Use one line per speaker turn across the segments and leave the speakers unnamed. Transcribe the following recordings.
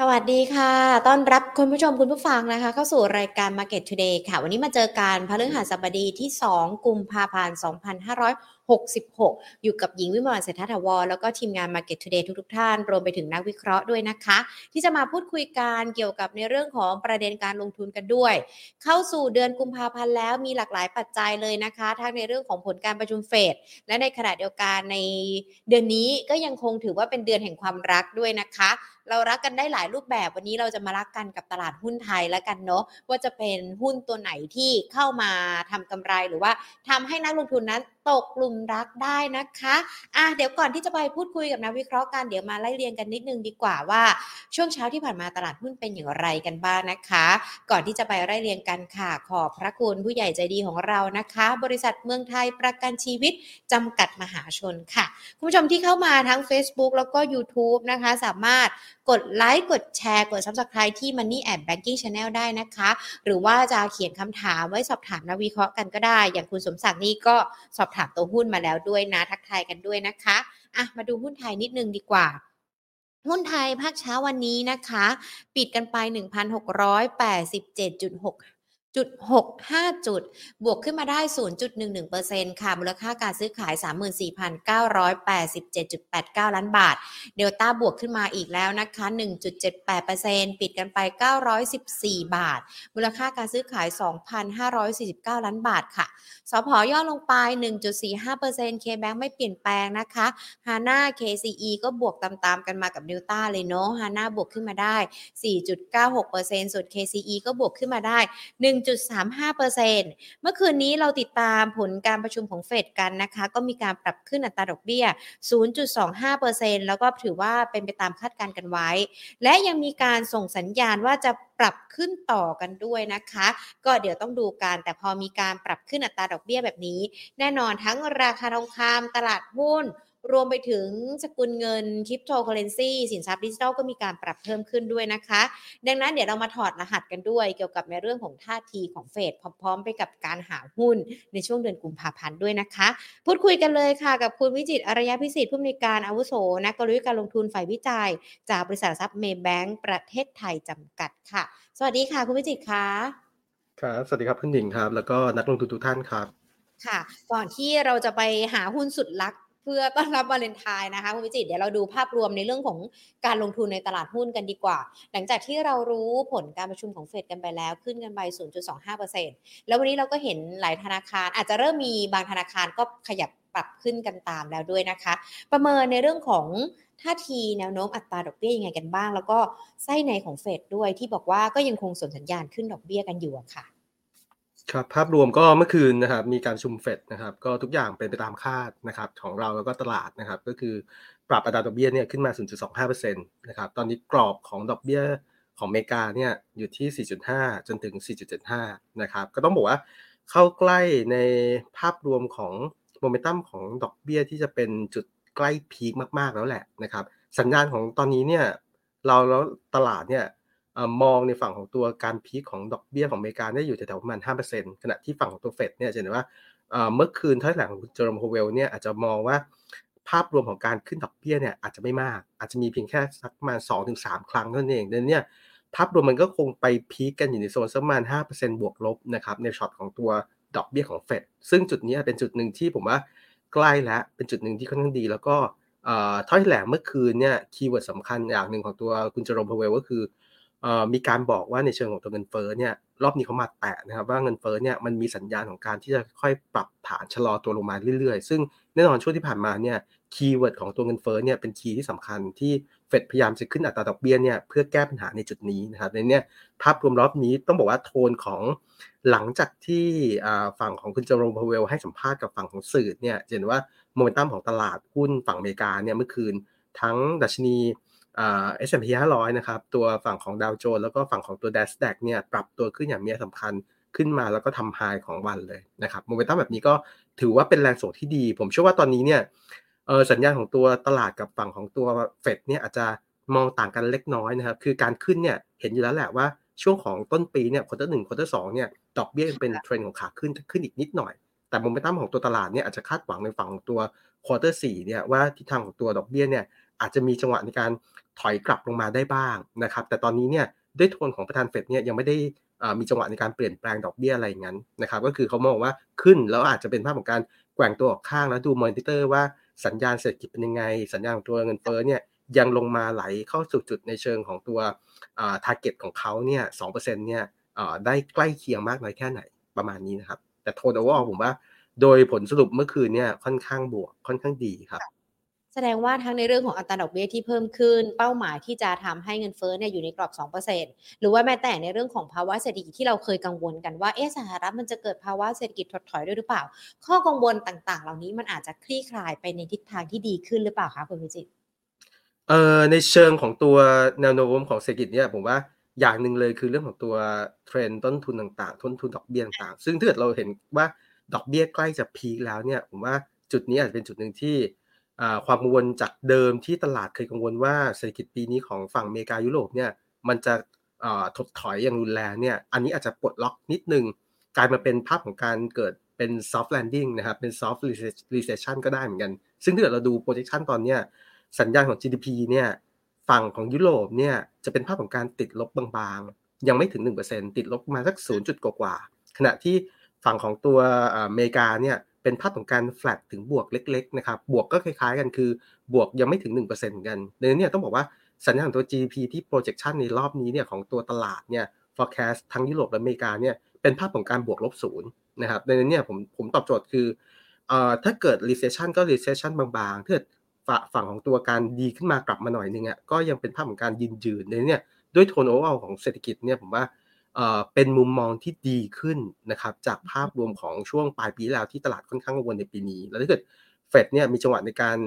สวัสดีค่ะ ต้อนรับคุณผู้ชมคุณผู้ฟังนะคะ เข้าสู่รายการ Market Today ค่ะ วันนี้มาเจอการพฤหัสบดีที่ 2 กุมภาพันธ์ 2566 อยู่กับหญิงวิมลเศรษฐถาวรแล้วก็ทีมงาน Market Today ทุกๆท่าน รวมไปถึงนักวิเคราะห์ด้วยนะคะ ที่จะมาพูดคุยกันเกี่ยวกับในเรื่องของประเด็นการลงทุนกันด้วย เข้าสู่เดือนกุมภาพันธ์แล้วมีหลากหลายปัจจัยเลยนะคะ ทั้งในเรื่องของผลการประชุมเฟดและในขณะเดียวกันในเดือนนี้ก็ยังคงถือว่าเป็นเดือนแห่งความรักด้วยนะคะ เรารักกันได้หลายรูปแบบวันนี้เราจะมารักกันกับตลาดหุ้นไทยแล้วกันเนาะว่าจะเป็นหุ้นตัวไหนที่เข้ามาทำกำไรหรือว่าทำให้นักลงทุนนั้น ตกกลุ่มรักได้นะคะอะเดี๋ยวก่อนที่จะไปพูดคุยกับนักวิเคราะห์กันเดี๋ยวมาไล่เรียงกันนิดนึงดีกว่าว่า ช่วงเช้าที่ผ่านมาตลาดหุ้นเป็นอย่างไรกันบ้างนะคะ ก่อนที่จะไปไล่เรียงกันค่ะ ขอบพระคุณผู้ใหญ่ใจดีของเรานะคะ บริษัทเมืองไทยประกันชีวิตจำกัดมหาชนค่ะ คุณผู้ชมที่เข้ามาทั้ง Facebook แล้วก็ YouTube นะคะ สามารถกดไลค์กดแชร์ กด Subscribe ที่ Money and Banking Channel ได้นะคะ หรือว่าจะเขียนคำถามไว้สอบถามนักวิเคราะห์กันก็ได้ อย่างคุณสมศักดิ์นี่ก็สอบถามตัวหุ้นมาแล้วด้วยนะทักทายกันด้วยนะคะอะมาดูหุ้นไทยนิดนึงดีกว่าหุ้นไทยภาคเช้าวันนี้นะคะ ปิดกันไป 1,687.65 จุ0.65 จุด บวกขึ้นมาได้ 0.11%ค่ะ มูลค่าการซื้อขาย 34,987.89 ล้านบาท เดลต้าบวกขึ้นมาอีกแล้วนะคะ 1.78%ปิดกันไป 914 บาท มูลค่าการซื้อขาย 2,549 ล้านบาทค่ะ สพย่อลงไป 1.45% K-Bank ไม่เปลี่ยนแปลงนะคะฮาน่า KCE ก็บวกตามๆกันมากับเดลต้าเลยเนาะฮาน่าบวกขึ้นมาได้ 4.96%ส่วน KCE ก็บวกขึ้นมาได้ 1 1.35%เมื่อคืนนี้เราติดตามผลการประชุมของเฟดกันนะคะ ก็มีการปรับขึ้นอัตราดอกเบี้ย 0.25%แล้วก็ถือว่าเป็นไปตามคาดการณ์กันไว้ และยังมีการส่งสัญญาณว่าจะปรับขึ้นต่อกันด้วยนะคะ ก็เดี๋ยวต้องดูกันแต่พอมีการปรับขึ้นอัตราดอกเบี้ยแบบนี้ แน่นอนทั้งราคาทองคำตลาดหุ้น รวมไปถึงสกุลเงินคริปโตเคอเรนซีสินทรัพย์ดิจิทัลก็มีการปรับเพิ่มขึ้นด้วยนะคะ ดังนั้นเดี๋ยวเรามาถอดรหัสกันด้วย เกี่ยวกับในเรื่องของท่าทีของเฟดพร้อมๆ ไปกับการหาหุ้นในช่วงเดือนกุมภาพันธ์ด้วยนะคะ พูดคุยกันเลยค่ะ กับคุณวิจิตอารยพิสิทธิ์ผู้อำนวยการอาวุโสนักกลยุทธ์การลงทุนฝ่ายวิจัย จากบริษัททรัพย์เมย์แบงก์ประเทศไทยจำกัดค่ะ สวัสดีค่ะ คุณวิจิตค่ะ
ครับสวัสดีครับคุณหญิงครับ แล้วก็นักลงทุนทุกท่านครับ
ค่ะก่อนที่เราจะไปหาหุ้นสุดลัก เพื่อต้อนรับวาเลนไทน์นะคะคุณวิจิตเดี๋ยวเราดูภาพรวมในเรื่องของการลงทุนในตลาดหุ้นกันดีกว่า หลังจากที่เรารู้ผลการประชุมของเฟดกันไปแล้วขึ้นกันไป 0.25%แล้ววันนี้เราก็เห็นหลายธนาคาร อาจจะเริ่มมีบางธนาคารก็ขยับปรับขึ้นกันตามแล้วด้วยนะคะ ประเมินในเรื่องของท่าทีแนวโน้มอัตราดอกเบี้ยยังไงกันบ้าง แล้วก็ไส้ในของเฟดด้วยที่บอกว่าก็ยังคงส่งสัญญาณขึ้นดอกเบี้ยกันอยู่ค่ะ
ครับภาพรวมก็เมื่อคืนนะครับมีการชุมเฟดนะครับ ก็ทุกอย่างเป็นไปตามคาดนะครับของเราแล้วก็ตลาดนะครับ ก็คือปรับอัตราดอกเบี้ยเนี่ยขึ้นมา 0.25%นะครับตอนนี้กรอบของดอกเบี้ยของอเมริกาเนี่ยอยู่ที่ 4.5 จนถึง 4.75 นะครับก็ต้องบอกว่าเข้าใกล้ในภาพรวมของโมเมนตัมของดอกเบี้ยที่จะเป็นจุดใกล้พีคมากๆแล้วแหละนะครับสัญญาณของตอนนี้เนี่ยเราแล้วตลาดเนี่ย มองในฝั่งของตัวการ peak ของดอกเบี้ยของอเมริกาได้อยู่แถวๆประมาณ 5%ขณะที่ฝั่งของตัวเฟดเนี่ยจะเห็นว่าเมื่อคืนท่าแถลงของเจอโรม พาวเวลเนี่ยอาจจะมองว่าภาพรวมของการขึ้นดอกเบี้ยเนี่ยอาจจะไม่มาก อาจจะมีเพียงแค่สักประมาณ2-3 ครั้งเท่านั้นเองดังนั้นเนี่ยภาพรวมมันก็คงไป peak กันอยู่ในโซนสักประมาณ 5%บวกลบนะครับในช็อตของตัวดอกเบี้ยของเฟดซึ่งจุดนี้เป็นจุดหนึ่งที่ผมว่าใกล้แล้วเป็นจุดหนึ่งที่ค่อนข้างดี แล้วก็ท่าแถลงเมื่อคืนเนี่ย keyword สำคัญอย่างหนึ่งของตัวคุณเจอโรม พาวเวลก็คือ มีการบอกว่าในเชิงของตัวเงินเฟ้อเนี่ยรอบนี้เขามาแตะนะครับว่าเงินเฟ้อเนี่ยมันมีสัญญาณของการที่จะค่อยปรับฐานชะลอตัวลงมาเรื่อยๆ ซึ่งแน่นอนช่วงที่ผ่านมาเนี่ย keyword ของตัวเงินเฟ้อเนี่ยเป็น key ที่สำคัญที่เฟดพยายามจะขึ้นอัตราดอกเบี้ยเนี่ยเพื่อแก้ปัญหาในจุดนี้นะครับในนี้ภาพรวมรอบนี้ต้องบอกว่าโทนของหลังจากที่ฝั่งของคุณเจอโรมพาวเวลให้สัมภาษณ์กับฝั่งของสื่อเนี่ยเห็นว่าโมเมนตัมของตลาดหุ้นฝั่งอเมริกาเนี่ยเมื่อคืนทั้งดัชนี S&P ห้าร้อยนะครับตัวฝั่งของดาวโจนส์แล้วก็ฝั่งของตัว d ดสแ d กเนี่ยปรับตัวขึ้นอย่างมีนัยสำคัญขึ้นมาแล้วก็ทำ high ของวันเลยนะครับโมเมนตัมแบบนี้ก็ถือว่าเป็นแรงส่งที่ดี ผมเชื่อว่าตอนนี้เนี่ยสัญญาณของตัวตลาดกับฝั่งของตัวเฟดเนี่ยอาจจะมองต่างกันเล็กน้อยนะครับ คือการขึ้นเนี่ยเห็นอยู่แล้วแหละว่าช่วงของต้นปีเนี่ย quarter หนึ่ง quarter สองเนี่ยดอกเบี้ยเป็นเทรนด์ของขาขึ้นขึ้นอีกนิดหน่อย แต่โมเมนตัมของตัวตลาดเนี่ยอาจจะคาดหวังในฝั่งของตัว quarter สี่เนี่ยว่าทิศทางของตัวดอกเบี้ยเนี่ยอาจจะมีจังหวะในการ ถอยกลับลงมาได้บ้างนะครับแต่ตอนนี้เนี่ยด้วยโทนของประธานเฟดเนี่ยยังไม่ได้มีจังหวะในการเปลี่ยนแปลงดอกเบี้ยอะไรอย่างนั้นนะครับก็คือเขามองว่าขึ้นแล้วอาจจะเป็นภาพของการแกว่งตัวออกข้างแล้วดูมอนิเตอร์ว่าสัญญาณเศรษฐกิจเป็นยังไง สัญญาณของตัวเงินเฟ้อเนี่ยยังลงมาไหลเข้าสู่จุดในเชิงของตัวtarget ของเขาเนี่ยสองเปอร์เซ็นต์เนี่ยได้ใกล้เคียงมากน้อยแค่ไหนประมาณนี้นะครับ แต่โทน overall ผมว่า โดยผลสรุปเมื่อคืนเนี่ยค่อนข้างบวกค่อนข้างดีครับ
แสดงว่าทั้งในเรื่องของอัตราดอกเบี้ยที่เพิ่มขึ้น เป้าหมายที่จะทำให้เงินเฟ้อเนี่ยอยู่ในกรอบ 2%หรือว่าแม้แต่ในเรื่องของภาวะเศรษฐกิจที่เราเคยกังวลกันว่าเอ๊ะสหรัฐมันจะเกิดภาวะเศรษฐกิจถดถอยด้วยหรือเปล่า ข้อกังวลต่างๆ เหล่านี้มันอาจจะคลี่คลายไปในทิศทางที่ดีขึ้นหรือเปล่าคะคุณวิจิต
เอ่อในเชิงของตัวแนวโน้มของเศรษฐกิจเนี่ยผมว่าอย่างหนึ่งเลยคือเรื่องของตัวเทรนต้นทุนต่างๆ ต้นทุนดอกเบี้ยต่างๆ ซึ่งถ้าเกิดเราเห็นว่าดอกเบี้ยใกล้จะพีคแล้วเนี่ยผมว่าจุดนี้อาจจะเป็นจุดหนึ่งที่ ความกังวลจากเดิมที่ตลาดเคยกังวลว่าเศรษฐกิจปีนี้ของฝั่งอเมริกายุโรปเนี่ยมันจะถดถอยอย่างรุนแรงเนี่ยอันนี้อาจจะปลดล็อกนิดนึง กลายมาเป็นภาพของการเกิดเป็น soft landing นะครับเป็น soft recession ก็ได้เหมือนกัน ซึ่งถ้าเกิดเราดู projection ตอนเนี้ยสัญญาณของ GDP เนี่ยฝั่งของยุโรปเนี่ยจะเป็นภาพของการติดลบบางๆ ยังไม่ถึง 1%ติดลบมาสัก 0. จุดกว่า ขณะที่ฝั่งของตัวอเมริกาเนี่ย เป็นภาพของการแฟลตถึงบวกเล็กๆนะครับบวกก็คล้ายๆกันคือบวกยังไม่ถึง1%กันดังนั้นเนี่ยต้องบอกว่าสัญญาณของตัว GDP ที่ projection ในรอบนี้เนี่ยของตัวตลาดเนี่ย forecast ทั้งยุโรปและอเมริกาเนี่ยเป็นภาพของการบวกลบศูนย์นะครับดังนั้นเนี่ยผมผมตอบโจทย์คือเอ่อถ้าเกิด recession ก็ recession บางๆถ้าเกิดฝั่งของตัวการดีขึ้นมากลับมาหน่อยนึงอะก็ยังเป็นภาพของการยืนยืนในเนี่ยด้วยโทน overall ของเศรษฐกิจเนี่ยผมว่า เป็นมุมมองที่ดีขึ้นนะครับจากภาพรวมของช่วงปลายปีแล้วที่ตลาดค่อนข้างกังวลในปีนี้ แล้วถ้าเกิดเฟดเนี่ยมีจังหวะในการ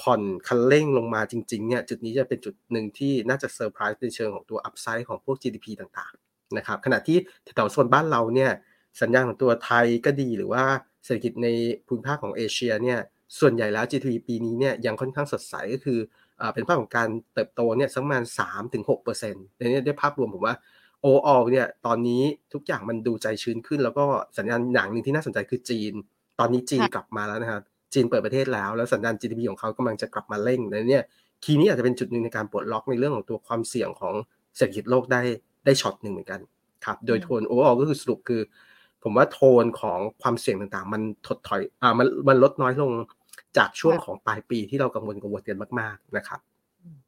ผ่อนคันเร่งลงมาจริงๆเนี่ยจุดนี้จะเป็นจุดหนึ่งที่น่าจะเซอร์ไพรส์ในเชิงของตัว upside ของพวก GDP ต่างๆนะครับขณะที่แถวโซนบ้านเราเนี่ยสัญญาณของตัวไทยก็ดีหรือว่าเศรษฐกิจในภูมิภาคของเอเชียเนี่ยส่วนใหญ่แล้ว GDP ปีนี้เนี่ยยังค่อนข้างสดใสก็คือเป็นภาพของการเติบโตเนี่ยสักประมาณ3-6%ในนี้ได้ภาพรวมผมว่า โอออเนี่ยตอนนี้ทุกอย่างมันดูใจชื้นขึ้น แล้วก็สัญญาณอย่างหนึ่งที่น่าสนใจคือจีน ตอนนี้จีนกลับมาแล้วนะครับจีนเปิดประเทศแล้ว แล้วสัญญาณ GDP ของเขากำลังจะกลับมาเร่งในนี้คีนี้อาจจะเป็นจุดหนึ่งในการปลดล็อกในเรื่องของตัวความเสี่ยงของเศรษฐกิจโลกได้ได้ช็อตหนึ่งเหมือนกันครับโดยโทนโอออก็คือสรุปคือ ผมว่าโทนของความเสี่ยงต่างๆ มันถดถอยอ่ามันมันลดน้อยลงจากช่วงของปลายปีที่เรากังวลกังวลกันมาก ๆนะครับ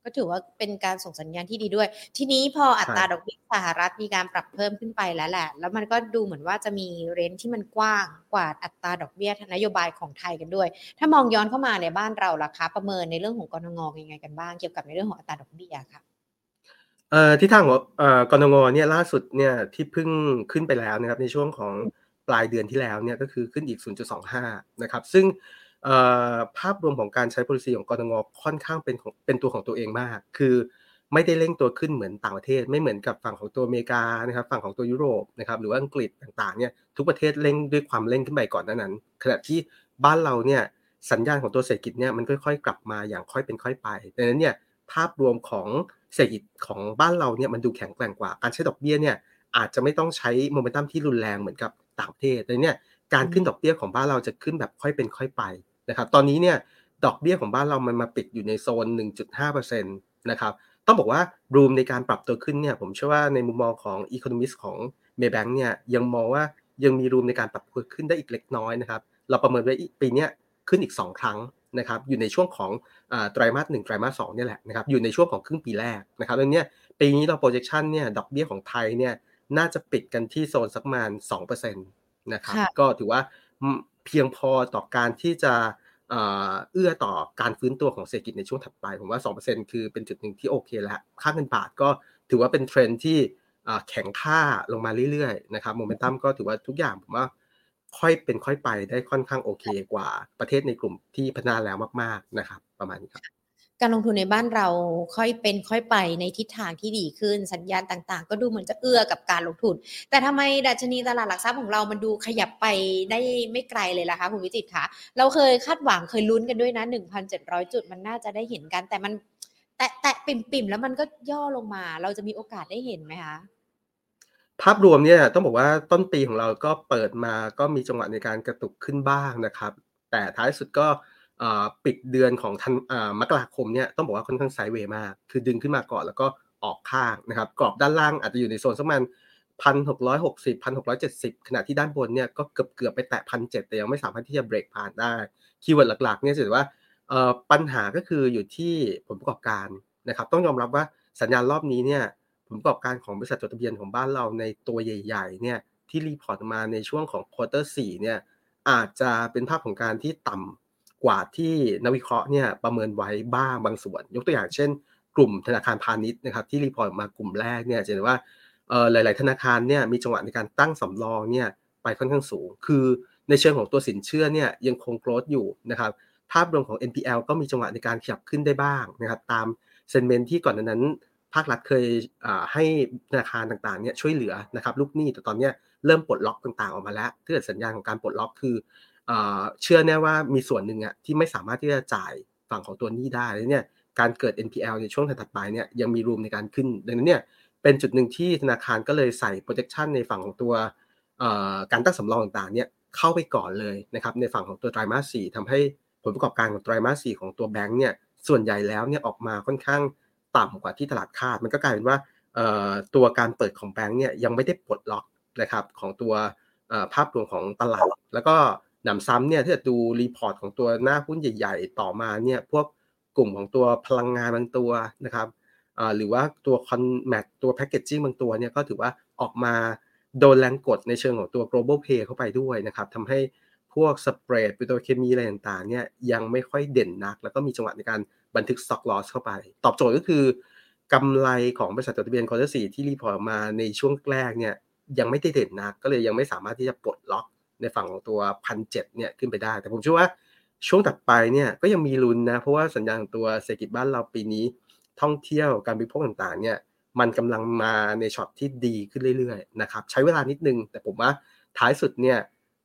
ก็ถือว่าเป็นการส่งสัญญาณที่ดีด้วย ทีนี้พออัตราดอกเบี้ยสหรัฐมีการปรับเพิ่มขึ้นไปแล้วแหละ แล้วมันก็ดูเหมือนว่าจะมีเรนที่มันกว้างกว่าอัตราดอกเบี้ยนโยบายของไทยกันด้วย ถ้ามองย้อนเข้ามาในบ้านเราล่ะคะประเมินในเรื่องของกรงงยังไงกันบ้างเกี่ยวกับในเรื่องของอัตราดอกเบี้ยค่ะ
เอ่อที่ทางของเอ่อกรงงเนี่ยล่าสุดเนี่ยที่เพิ่งขึ้นไปแล้วนะครับในช่วงของปลายเดือนที่แล้วเนี่ยก็คือขึ้นอีก 0.25 นะครับ ซึ่ง ภาพรวมของการใช้ policy ของกรงค่อนข้างเป็นของเป็นตัวของตัวเองมาก คือไม่ได้เร่งตัวขึ้นเหมือนต่างประเทศ ไม่เหมือนกับฝั่งของตัวอเมริกานะครับฝั่งของตัวยุโรปนะครับหรือว่าอังกฤษต่างๆเนี่ยทุกประเทศเร่งด้วยความเร่งขึ้นไปก่อนนั้นขณะที่บ้านเราเนี่ยสัญญาณของตัวเศรษฐกิจเนี่ยมันค่อยๆ กลับมาอย่างค่อยเป็นค่อยไปดังนั้นเนี่ยภาพรวมของเศรษฐกิจของบ้านเราเนี่ยมันดูแข็งแกร่งกว่าการใช้ดอกเบี้ยเนี่ยอาจจะไม่ต้องใช้โมเมนตัมที่รุนแรงเหมือนกับต่างประเทศดังนั้นเนี่ยการขึ้นดอกเบี้ยของบ้านเราจะขึ้นแบบค่อยเป็นค่อยไป นะครับตอนนี้เนี่ยดอกเบี้ยของบ้านเรามันมาปิดอยู่ในโซน 1.5%นะครับต้องบอกว่ารูมในการปรับตัวขึ้นเนี่ยผมเชื่อว่าในมุมมองของอีโคโนมิสของเมย์แบงค์เนี่ยยังมองว่ายังมีรูมในการปรับตัวขึ้นได้อีกเล็กน้อยนะครับเราประเมินไว้ปีนี้ขึ้นอีก 2 ครั้งนะครับอยู่ในช่วงของไตรมาสหนึ่งไตรมาสสองนี่แหละนะครับอยู่ในช่วงของครึ่งปีแรกนะครับดังนี้ปีนี้เรา projection เนี่ยดอกเบี้ยของไทยเนี่ยน่าจะปิดกันที่โซนสักประมาณ2%นะครับก็ถือว่า เพียงพอต่อการที่จะเอื้อต่อการฟื้นตัวของเศรษฐกิจในช่วงถัดไป ผมว่า 2%คือเป็นจุดหนึ่งที่โอเคแล้วค่าเงินบาทก็ถือว่าเป็นเทรนที่แข็งค่าลงมาเรื่อยๆนะครับโมเมนตัมก็ถือว่าทุกอย่างผมว่าค่อยเป็นค่อยไปได้ค่อนข้างโอเคกว่าประเทศในกลุ่มที่พัฒนาแล้วมาก ๆนะครับ ประมาณนี้ครับ
การลงทุนในบ้านเราค่อยเป็นค่อยไปในทิศทางที่ดีขึ้นสัญญาณต่างๆ ก็ดูเหมือนจะเอื้อกับการลงทุน แต่ทำไมดัชนีตลาดหลักทรัพย์ของเรามันดูขยับไปได้ไม่ไกลเลยล่ะคะคุณวิจิตคะเราเคยคาดหวังเคยลุ้นกันด้วยนะ 1,700 จุดมันน่าจะได้เห็นกัน แต่มันแตะแตะปิ่มๆ แล้วมันก็ย่อลงมา เราจะมีโอกาสได้เห็นไหมคะ
ภาพรวมเนี่ยต้องบอกว่าต้นปีของเราก็เปิดมาก็มีจังหวะในการกระตุกขึ้นบ้างนะครับ แต่ท้ายสุดก็ ปิดเดือนของธันมกราคมเนี่ยต้องบอกว่าค่อนข้างไซด์เวย์มาก คือดึงขึ้นมาก่อนแล้วก็ออกข้างนะครับ กรอบด้านล่างอาจจะอยู่ในโซนสักประมาณพันหกร้อยหกสิบพันหกร้อยเจ็ดสิบขณะที่ด้านบนเนี่ยก็เกือบเกือบไปแตะพันเจ็ดแต่ยังไม่สามารถที่จะเบรกผ่านได้ keyword หลักๆเนี่ยถือว่าปัญหาก็คืออยู่ที่ผลประกอบการนะครับ ต้องยอมรับว่าสัญญาณรอบนี้เนี่ยผลประกอบการของบริษัทจดทะเบียนของบ้านเราในตัวใหญ่ๆเนี่ยที่ report มาในช่วงของ quarter สี่เนี่ยอาจจะเป็นภาพของการที่ต่ำ กว่าที่นักวิเคราะห์เนี่ยประเมินไว้บ้างบางส่วน ยกตัวอย่างเช่น กลุ่มธนาคารพาณิชย์นะครับที่ report มากลุ่มแรกเนี่ยจะเห็นว่าหลาย ๆ ธนาคารเนี่ยมีจังหวะในการตั้งสำรองเนี่ยไปค่อนข้างสูง คือในเชิงของตัวสินเชื่อเนี่ยยังคงโกรธอยู่นะครับภาพรวมของ NPL ก็มีจังหวะในการขยับขึ้นได้บ้างนะครับตามเซนเมนที่ก่อนนั้นภาครัฐเคยให้ธนาคารต่างๆเนี่ยช่วยเหลือนะครับลูกหนี้แต่ตอนนี้เริ่มปลดล็อกต่างๆออกมาแล้วถ้าเกิดสัญญาณของการปลดล็อกคือ เชื่อแน่ว่ามีส่วนหนึ่งอะที่ไม่สามารถที่จะจ่ายฝั่งของตัวหนี้ได้เนี่ยการเกิด NPL ในช่วงถัดไปเนี่ยยังมีรูมในการขึ้น ดังนั้นเนี่ยเป็นจุดหนึ่งที่ธนาคารก็เลยใส่ protection ในฝั่งของตัวการตั้งสำรองต่างๆเนี่ยเข้าไปก่อนเลยนะครับในฝั่งของตัวไตรมาสสี่ทำให้ผลประกอบการของไตรมาสสี่ของตัวแบงก์เนี่ยส่วนใหญ่แล้วเนี่ยออกมาค่อนข้างต่ำกว่าที่ตลาดคาด มันก็กลายเป็นว่าตัวการเปิดของแบงก์เนี่ยยังไม่ได้ปลดล็อกนะครับของตัวภาพรวมของตลาด แล้วก็ หนำซ้ำเนี่ยถ้าดู report ของตัวหน้าหุ้นใหญ่ ๆ ต่อมาเนี่ยพวกกลุ่มของตัวพลังงานบางตัวนะครับหรือว่าตัว con-mat ตัว packaging บางตัวเนี่ยก็ถือว่าออกมาโดนแรงกดในเชิงของตัว global play เข้าไปด้วยนะครับทำให้พวก spread ปิโตรเคมีอะไรต่างๆเนี่ยยังไม่ค่อยเด่นนัก แล้วก็มีจังหวะในการบันทึก stock loss เข้าไป ตอบโจทย์ก็คือกำไรของบริษัทจดทะเบียน quarter สี่ที่ report มาในช่วงแรกเนี่ยยังไม่ได้เด่นนัก ก็เลยยังไม่สามารถที่จะปลดล็อก ในฝั่งของตัวพันเจ็ดเนี่ยขึ้นไปได้ แต่ผมเชื่อว่าช่วงถัดไปเนี่ยก็ยังมีลุ้นนะ เพราะว่าสัญญาณตัวเศรษฐกิจบ้านเราปีนี้ ท่องเที่ยวการบริโภคต่างๆ เนี่ยมันกำลังมาในช็อตที่ดีขึ้นเรื่อยๆนะครับใช้เวลานิดนึง แต่ผมว่าท้ายสุดเนี่ย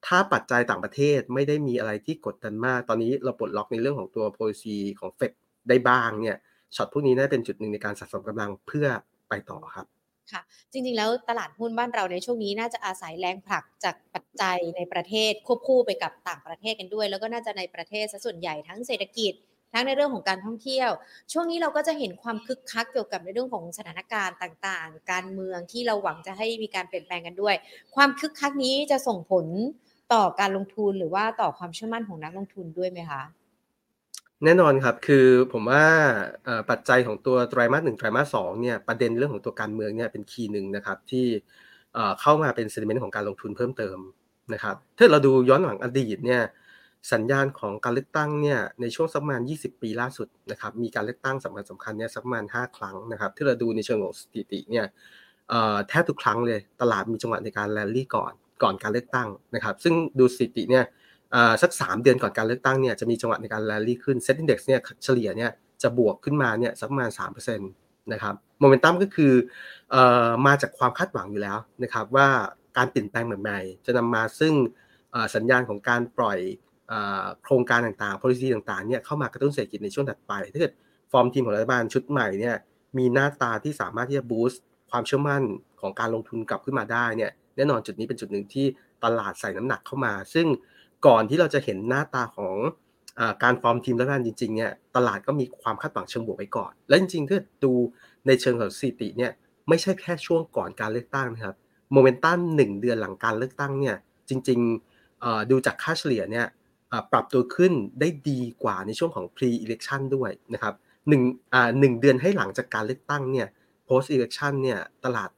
ถ้าปัจจัยต่างประเทศไม่ได้มีอะไรที่กดดันมาก ตอนนี้เราปลดล็อกในเรื่องของตัว policy ของเฟดได้บ้างเนี่ยช็อตพวกนี้น่าเป็นจุดหนึ่งในการสะสมกำลังเพื่อไปต่อครับ
ค่ะ จริงๆ แล้วตลาดหุ้นบ้านเราในช่วงนี้น่าจะอาศัยแรงผลักจากปัจจัยในประเทศควบคู่ไปกับต่างประเทศกันด้วย แล้วก็น่าจะในประเทศซะส่วนใหญ่ทั้งเศรษฐกิจทั้งในเรื่องของการท่องเที่ยว ช่วงนี้เราก็จะเห็นความคึกคักเกี่ยวกับในเรื่องของสถานการณ์ต่างๆ การเมืองที่เราหวังจะให้มีการเปลี่ยนแปลงกันด้วย ความคึกคักนี้จะส่งผลต่อการลงทุนหรือว่าต่อความเชื่อมั่นของนักลงทุนด้วยไหมคะ
แน่นอนครับ คือผมว่าปัจจัยของตัวไตรมาสหนึ่งไตรมาสสองเนี่ยประเด็นเรื่องของตัวการเมืองเนี่ยเป็นคีย์หนึ่งนะครับที่เข้ามาเป็นเซนิเมนต์ของการลงทุนเพิ่มเติมนะครับถ้าเราดูย้อนหลังอดีตเนี่ยสัญญาณของการเลือกตั้งเนี่ยในช่วงสักประมาณ 20 ปีล่าสุดนะครับมีการเลือกตั้งสำคัญสำคัญเนี่ยสักประมาณ 5 ครั้งนะครับที่เราดูในเชิงของสถิติเนี่ยแทบทุกครั้งเลยตลาดมีจังหวะในการแลนลี่ก่อนก่อนการเลือกตั้งนะครับ ซึ่งดูสถิติเนี่ย สัก 3 เดือนก่อนการเลือกตั้งเนี่ยจะมีจังหวะในการแรลลี่ขึ้นเซ็ตอินดี x เนี่ยเฉลี่ยเนี่ยจะบวกขึ้นมาเนี่ยสักประมาณ3%นะครับโมเมนตัมก็คือมาจากความคาดหวังอยู่แล้วนะครับว่าการเปลี่ยนแปลงใหม่ๆ จะนำมาซึ่งสัญญาณของการปล่อยโครงการต่างๆ policy ต่างๆเนี่ยเข้ามากระตุ้นเศรษฐกิจในช่วงถัดไป ถ้าเกิดฟอร์มทีมของรัฐบาลชุดใหม่เนี่ยมีหน้าตาที่สามารถที่จะบูสต์ความเชื่อมั่นของการลงทุนกลับขึ้นมาได้เนี่ยแน่นอนจุดนี้เป็นจุดหนึ่งที่ตลาดใส่น้ำหนักเข้ามา ซึ่ง ก่อนที่เราจะเห็นหน้าตาของอการฟอร์มทีมแล้วกันจริงๆเนี่ยตลาดก็มีความคาดหวังเชิงบวกไว้ก่อน และจริงๆถ้าดูในเชิงของสถิติเนี่ยไม่ใช่แค่ช่วงก่อนการเลือกตั้งนะครับโมเมนตัมหนึ่งเดือนหลังการเลือกตั้งเนี่ยจริงๆดูจากค่าเฉลี่ยเนี่ยปรับตัวขึ้นได้ดีกว่าในช่วงของ pre election ด้วยนะครับหนึ่งหนึ่งเดือนให้หลังจากการเลือกตั้งเนี่ย post election เนี่ยตลาด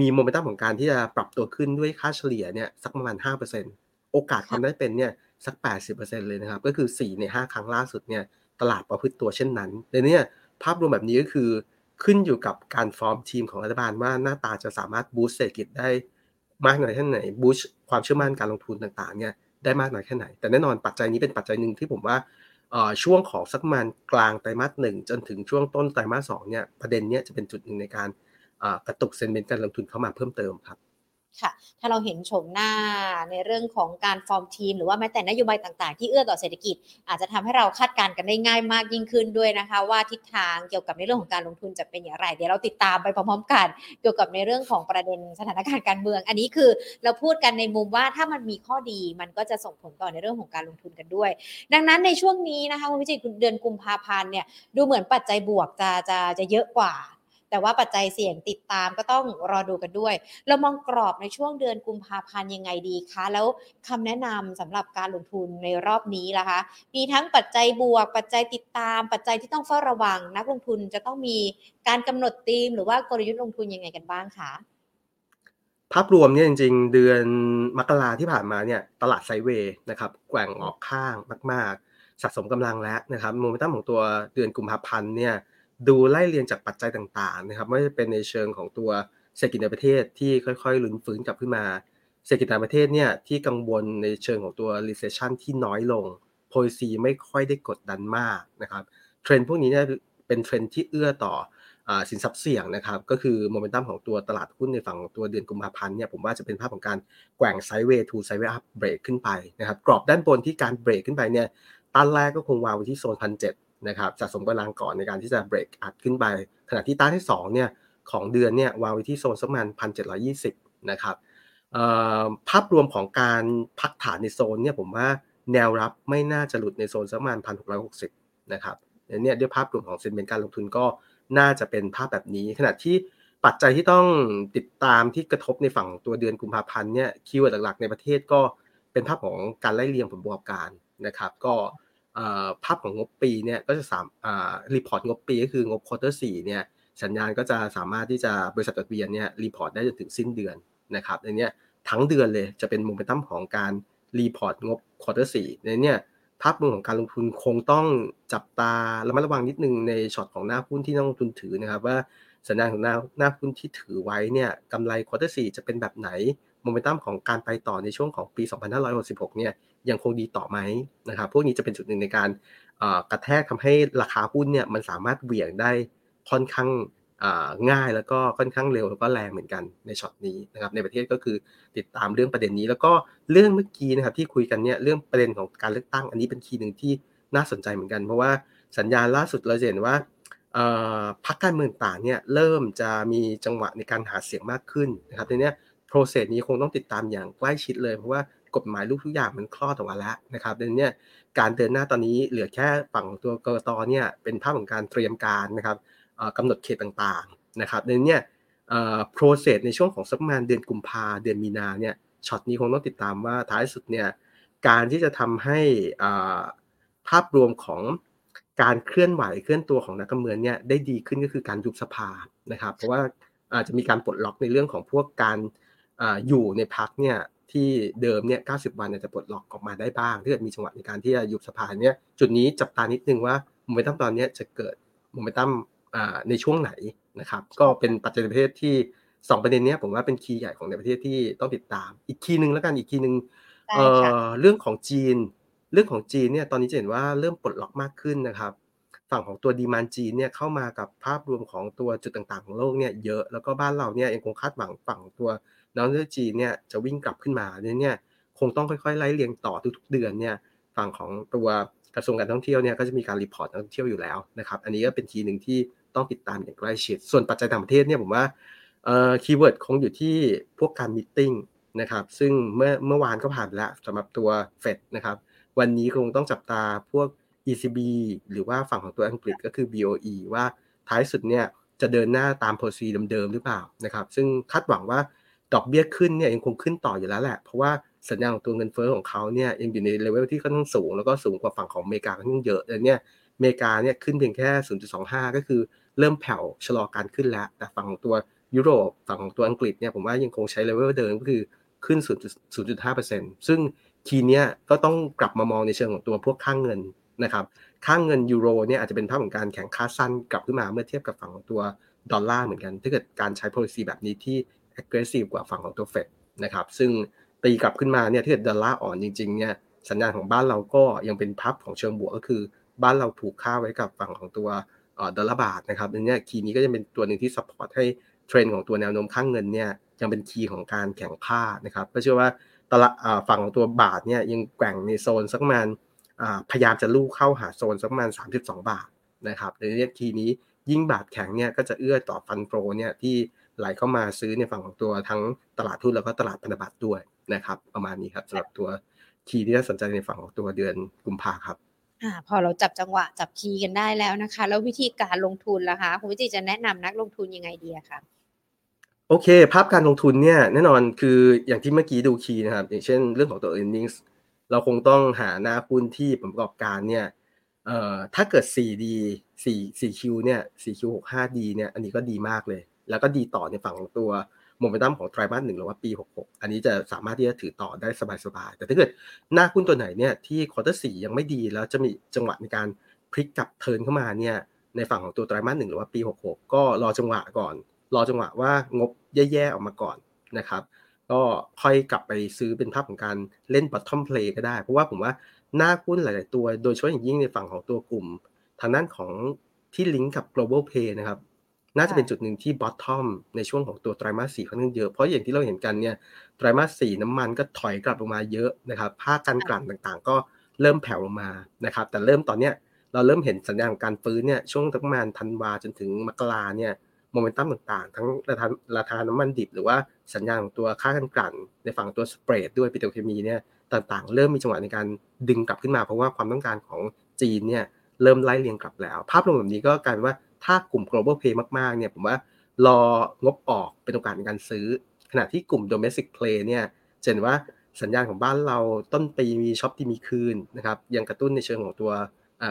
มีโมเมนตัมของการที่จะปรับตัวขึ้นด้วยค่าเฉลี่ยเนี่ยสักประมาณ5% โอกาสความได้เป็นเนี่ยสัก 80%เลยนะครับ ก็คือ 4 ใน 5 ครั้งล่าสุดเนี่ยตลาดประพฤติตัวเช่นนั้นแต่เนี่ยภาพรวมแบบนี้ก็คือขึ้นอยู่กับการฟอร์มทีมของรัฐบาลว่าหน้าตาจะสามารถ boost เศรษฐกิจได้มากน้อยแค่ไหน boost ความเชื่อมั่นการลงทุนต่างๆเนี่ยได้มากน้อยแค่ไหน แต่แน่นอนปัจจัยนี้เป็นปัจจัยหนึ่งที่ผมว่าช่วงของสักประมาณกลางไตรมาสหนึ่งจนถึงช่วงต้นไตรมาสสองเนี่ยประเด็นเนี้ยจะเป็นจุดหนึ่งในการกระตุก sentiment การลงทุนเข้ามาเพิ่มเติมครับ
ค่ะ ถ้าเราเห็นโฉมหน้าในเรื่องของการฟอร์มทีม หรือว่าแม้แต่นโยบายต่างๆ ที่เอื้อต่อเศรษฐกิจ อาจจะทำให้เราคาดการณ์กันได้ง่ายมากยิ่งขึ้นด้วยนะคะ ว่าทิศทางเกี่ยวกับในเรื่องของการลงทุนจะเป็นอย่างไร เดี๋ยวเราติดตามไปพร้อมๆกัน เกี่ยวกับในเรื่องของประเด็นสถานการณ์การเมือง อันนี้คือเราพูดกันในมุมว่าถ้ามันมีข้อดีมันก็จะส่งผลต่อในเรื่องของการลงทุนกันด้วย ดังนั้นในช่วงนี้นะคะคุณวิจิตรเดือนกุมภาพันธ์เนี่ยดูเหมือนปัจจัยบวกจะจะจะเยอะกว่า แต่ว่าปัจจัยเสี่ยงติดตามก็ต้องรอดูกันด้วย เรามองกรอบในช่วงเดือนกุมภาพันธ์ยังไงดีคะ แล้วคำแนะนำสำหรับการลงทุนในรอบนี้ล่ะคะ มีทั้งปัจจัยบวก ปัจจัยติดตาม ปัจจัยที่ต้องเฝ้าระวัง นักลงทุนจะต้องมีการกำหนดธีม หรือว่ากลยุทธ์ลงทุนยังไงกันบ้างคะ
ภาพรวมเนี่ยจริงๆ เดือนมกราที่ผ่านมาเนี่ยตลาดไซเวย์นะครับแกว่งออกข้างมาก ๆ สะสมกำลังแล้วนะครับโมเมนตัมของตัวเดือนกุมภาพันธ์เนี่ย ดูไล่เรียงจากปัจจัยต่างๆนะครับไม่ว่าจะเป็นในเชิงของตัวเศรษฐกิจในประเทศที่ค่อยๆลุ้นฟื้นกลับขึ้นมา เศรษฐกิจในประเทศเนี่ยที่กังวลในเชิงของตัว recession ที่น้อยลง policy ไม่ค่อยได้กดดันมากนะครับเทรนด์พวกนี้เนี่ยเป็นเทรนด์ที่เอื้อต่อสินทรัพย์เสี่ยงนะครับก็คือโมเมนตัมของตัวตลาดหุ้นในฝั่งตัวเดือนกุมภาพันธ์เนี่ยผมว่าจะเป็นภาพของการแกว่ง sideway to sideway up break ขึ้นไปนะครับกรอบด้านบนที่การเบรกขึ้นไปเนี่ยต้านแรกก็คงวางไว้ที่โซนพันเจ็ด นะครับสะสมกำลังก่อนในการที่จะเบรกอัดขึ้นไป ขณะที่ต้านที่2เนี่ยของเดือนเนี่ยวางไว้ที่โซนสักประมาณพันเจ็ดร้อยี่สิบนะครับภาพรวมของการพักฐานในโซนเนี่ยผมว่าแนวรับไม่น่าจะหลุดในโซนสักประมาณพันหกร้อยหกสิบนะครับเนี่ยด้วยภาพรวมของ sentiment การลงทุนก็น่าจะเป็นภาพแบบนี้ ขณะที่ปัจจัยที่ต้องติดตามที่กระทบในฝั่งตัวเดือนกุมภาพันธ์เนี่ย keyword หลักๆในประเทศก็เป็นภาพของการไล่เรียงผลประกอบการนะครับ ก็ ภาพของงบปีเนี่ยก็จะสาม report งบปีก็คืองบ quarter สี่เนี่ยสัญญาณก็จะสามารถที่จะบริษัทจดทะเบียนเนี่ย report ได้จนถึงสิ้นเดือนนะครับในนี้ทั้งเดือนเลยจะเป็นโมเมนตัมของการ report งบ quarter สี่ในนี้ภาพรวมของการลงทุนคงต้องจับตาระมัดระวังนิดนึงในช็อตของหน้าหุ้นที่นักลงทุนถือนะครับว่าสัญญาณของหน้าหน้าหุ้นที่ถือไว้เนี่ยกำไร quarter สี่จะเป็นแบบไหน โมเมนตัมของการไปต่อในช่วงของปี 2566 เนี่ยยังคงดีต่อไหมนะครับพวกนี้จะเป็นจุดหนึ่งในการกระแทกทำให้ราคาหุ้นเนี่ยมันสามารถเหวี่ยงได้ค่อนข้างง่ายแล้วก็ค่อนข้างเร็วแล้วก็แรงเหมือนกันในช็อตนี้นะครับในประเทศก็คือติดตามเรื่องประเด็นนี้ แล้วก็เรื่องเมื่อกี้นะครับที่คุยกันเนี่ยเรื่องประเด็นของการเลือกตั้ง อันนี้เป็น key หนึ่งที่น่าสนใจเหมือนกัน เพราะว่าสัญญาณล่าสุดเราเห็นว่าพรรคการเมืองต่างเนี่ยเริ่มจะมีจังหวะในการหาเสียงมากขึ้นนะครับในนี้ process นี้คงต้องติดตามอย่างใกล้ชิดเลย เพราะว่ากฎหมายลูกทุกอย่างมันคลอดออกมาแล้วนะครับดังนี้การเดินหน้าตอนนี้เหลือแค่ฝั่งตัวกกตเนี่ยเป็นภาพของการเตรียมการนะครับกำหนดเขตต่างๆนะครับดังนี้ process ในช่วงของสักประมาณเดือนกุมภาเดือนมีนาเนี่ยช็อตนี้คงต้องติดตามว่าท้ายสุดเนี่ยการที่จะทำให้ภาพรวมของการเคลื่อนไหวเคลื่อนตัวของนักการเมืองเนี่ยได้ดีขึ้นก็คือการยุบสภานะครับ เพราะว่าอาจจะมีการปลดล็อกในเรื่องของพวกการ อยู่ในพรรคเนี่ยที่เดิมเนี่ย90วันจะปลดล็อกออกมาได้บ้างถ้าเกิดมีจังหวะในการที่จะยุบสภาเนี่ยจุดนี้จับตานิดนึงว่าโมเมนตัมตอนนี้จะเกิดโมเมนตัมในช่วงไหนนะครับก็เป็นปัจจัยในประเทศที่ 2 ประเด็นนี้ผมว่าเป็น key ใหญ่ของในประเทศที่ต้องติดตาม อีก key หนึ่งแล้วกันอีก key หนึ่งเรื่องของจีน เรื่องของจีนเนี่ยตอนนี้จะเห็นว่าเริ่มปลดล็อกมากขึ้นนะครับฝั่งของตัว demand จีนเนี่ยเข้ามากับภาพรวมของตัวจุดต่างๆ ของโลกเนี่ยเยอะแล้วก็บ้านเราเนี่ยยังคงคาดหวังฝั่งตัว นักท่องเที่ยวจีนเนี่ยจะวิ่งกลับขึ้นมาเนี่ยคงต้องค่อยๆไล่เรียงต่อทุกๆเดือนเนี่ยฝั่งของตัวกระทรวงการท่องเที่ยวเนี่ยก็จะมีการ report นักท่องเที่ยวอยู่แล้วนะครับอันนี้ก็เป็นทีหนึ่งที่ต้องติดตามอย่างใกล้ชิดส่วนปัจจัยต่างประเทศเนี่ยผมว่า keyword คงอยู่ที่พวกการ meeting นะครับซึ่งเมื่อเมื่อวานก็ผ่านไปแล้วสำหรับตัวเฟดนะครับวันนี้คงต้องจับตาพวก ECB หรือว่าฝั่งของตัวอังกฤษก็คือ BOE ว่าท้ายสุดเนี่ยจะเดินหน้าตาม policy เดิมๆหรือเปล่านะครับซึ่งคาดหวังว่า ดอกเบี้ยขึ้นเนี่ยยังคงขึ้นต่ออยู่แล้วแหละ เพราะว่าสัญญาณของตัวเงินเฟ้อของเขาเนี่ยยังอยู่ในเลเวลที่ค่อนข้างสูง แล้วก็สูงกว่าฝั่งของอเมริกาค่อนข้างเยอะแต่เนี่ยอเมริกาเนี่ยขึ้นเพียงแค่ 0.25 ก็คือเริ่มแผ่วชะลอการขึ้นแล้ว แต่ฝั่งของตัวยุโรปฝั่งของตัวอังกฤษเนี่ยผมว่ายังคงใช้เลเวลเดิมก็คือขึ้น 0.5%ซึ่งทีเนี้ยก็ต้องกลับมามองในเชิงของตัวพวกค่างเงินนะครับค่างเงินยูโรเนี่ยอาจจะเป็นภาพของการแข็งค่าสั้นกลับขึ้นมาเมื่อเทียบกับฝั่งของตัวดอลลาร์เหมือนกัน ถ้าเกิดการใช้ policy แบบนี้ที่ aggressive กว่าฝั่งของตัวเฟดนะครับซึ่งตีกลับขึ้นมาเนี่ยถ้าเกิดดอลลาร์อ่อนจริงๆเนี่ยสัญญาณของบ้านเราก็ยังเป็นภาพของเชิงบวกก็คือ บ้านเราผูกค่าไว้กับฝั่งของตัวดอลลาร์บาทนะครับอันนี้ key นี้ก็จะเป็นตัวหนึ่งที่ support ให้เทรนด์ของตัวแนวโน้มค่าเงินเนี่ยยังเป็น key ของการแข็งค่านะครับก็เชื่อว่าตลาดฝั่งของตัวบาทเนี่ยยังแกว่งในโซนสักประมาณพยายามจะลู่เข้าหาโซนสักประมาณ 32 บาทนะครับในนี้ทีย์นี้ยิ่งบาทแข็งเนี่ยก็จะเอื้อต่อ fund flow เนี่ยที่ ไหลเข้ามาซื้อในฝั่งของตัวทั้งตลาดทุนแล้วก็ตลาดพันธบัตรด้วยนะครับ ประมาณนี้ครับสำหรับตัว key ที่น่าสนใจในฝั่งของตัวเดือนกุมภาครับ
อ่าพอเราจับจังหวะจับ key กันได้แล้วนะคะ แล้ววิธีการลงทุนล่ะคะคุณวิจิจะแนะนำนักลงทุนยังไงดีคะ
โอเค ภาพการลงทุนเนี่ยแน่นอนคืออย่างที่เมื่อกี้ดู key นะครับ อย่างเช่นเรื่องของตัว earnings เราคงต้องหาหน้าหุ้นที่ผลประกอบการเนี่ยเอ่อถ้าเกิด 4 ดี 4 4Q เนี่ย 4Q 65 ดี เนี่ยอันนี้ก็ดีมากเลย แล้วก็ดีต่อในฝั่งของตัวโมเมนตัมของไตรมาสหนึ่งหรือว่าปี 66 อันนี้จะสามารถที่จะถือต่อได้สบายๆ แต่ถ้าเกิดหน้าหุ้นตัวไหนเนี่ยที่ quarter สี่ยังไม่ดีแล้วจะมีจังหวะในการพลิกกลับ turn เข้ามาเนี่ยในฝั่งของตัวไตรมาสหนึ่งหรือว่าปี 66 ก็รอจังหวะก่อน รอจังหวะว่างบแย่ๆออกมาก่อนนะครับ ก็ค่อยกลับไปซื้อเป็นภาพของการเล่น bottom play ก็ได้ เพราะว่าผมว่าหน้าหุ้นหลาย ๆ ตัว โดยเฉพาะอย่างยิ่งในฝั่งของตัวกลุ่ม ทางด้านของที่ลิงก์กับ global pay นะครับ น่าจะเป็นจุดหนึ่งที่บอททอมในช่วงของตัวไตรมาสสี่ค่อนข้างเยอะเพราะอย่างที่เราเห็นกันเนี่ยไตรมาสสี่น้ำมันก็ถอยกลับลงมาเยอะนะครับภาคการกลั่นต่างๆ ก็เริ่มแผ่วลงมานะครับ แต่เริ่มตอนเนี้ยเราเริ่มเห็นสัญญาณของการฟื้นเนี่ยช่วงประมาณธันวาจนถึงมกราเนี่ยโมเมนตัมต่างๆ ทั้งราคาราคาน้ำมันดิบ หรือว่าสัญญาณของตัวค่าการกลั่น ในฝั่งตัวสเปรดด้วยปิโตรเคมีเนี่ยต่างๆ เริ่มมีจังหวะในการดึงกลับขึ้นมาเพราะว่าความต้องการของจีนเนี่ยเริ่มไล่เรียงกลับแล้ว ภาพรวมแบบนี้ก็กลายเป็นว่า ถ้ากลุ่ม global play มากๆเนี่ยผมว่ารองบออกเป็นโอกาสในการซื้อ ขณะที่กลุ่ม domestic play เนี่ยเห็นว่าสัญญาณของบ้านเราต้นปีมีช็อปที่มีคืนนะครับยังกระตุ้นในเชิงของตัว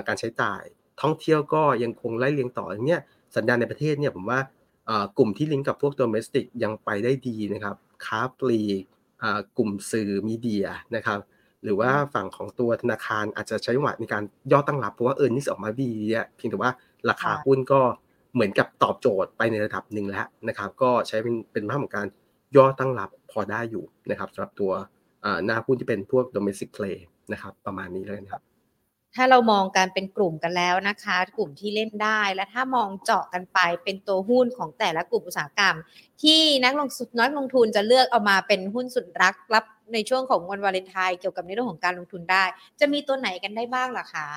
การใช้จ่าย ท่องเที่ยวก็ยังคงไล่เลียงต่ออย่างเนี้ยสัญญาณในประเทศเนี่ยผมว่ากลุ่มที่ลิงก์กับพวก domestic ยังไปได้ดีนะครับค้าปลีกกลุ่มสื่อมีเดียนะครับหรือว่าฝั่งของตัวธนาคารอาจจะใช้หวะในการย่อตั้งรับเพราะว่าเออร์เน็ออกมาดีเพียงแต่ว่า ราคาหุ้นก็เหมือนกับตอบโจทย์ไปในระดับหนึ่งแล้วนะครับ ก็ใช้เป็นเป็นภาพของการย่อตั้งรับพอได้อยู่นะครับสำหรับตัวหน้าหุ้นที่เป็นพวก domestic play นะครับ ประมาณนี้เลยนะครับ
ถ้าเรามองการเป็นกลุ่มกันแล้วนะคะ กลุ่มที่เล่นได้ และถ้ามองเจาะกันไปเป็นตัวหุ้นของแต่ละกลุ่มอุตสาหกรรม ที่นักลงทุนนักลงทุนจะเลือกเอามาเป็นหุ้นสุดรักรับในช่วงของวันวาเลนไทน์เกี่ยวกับในเรื่องของการลงทุนได้ จะมีตัวไหนกันได้บ้างล่ะคะ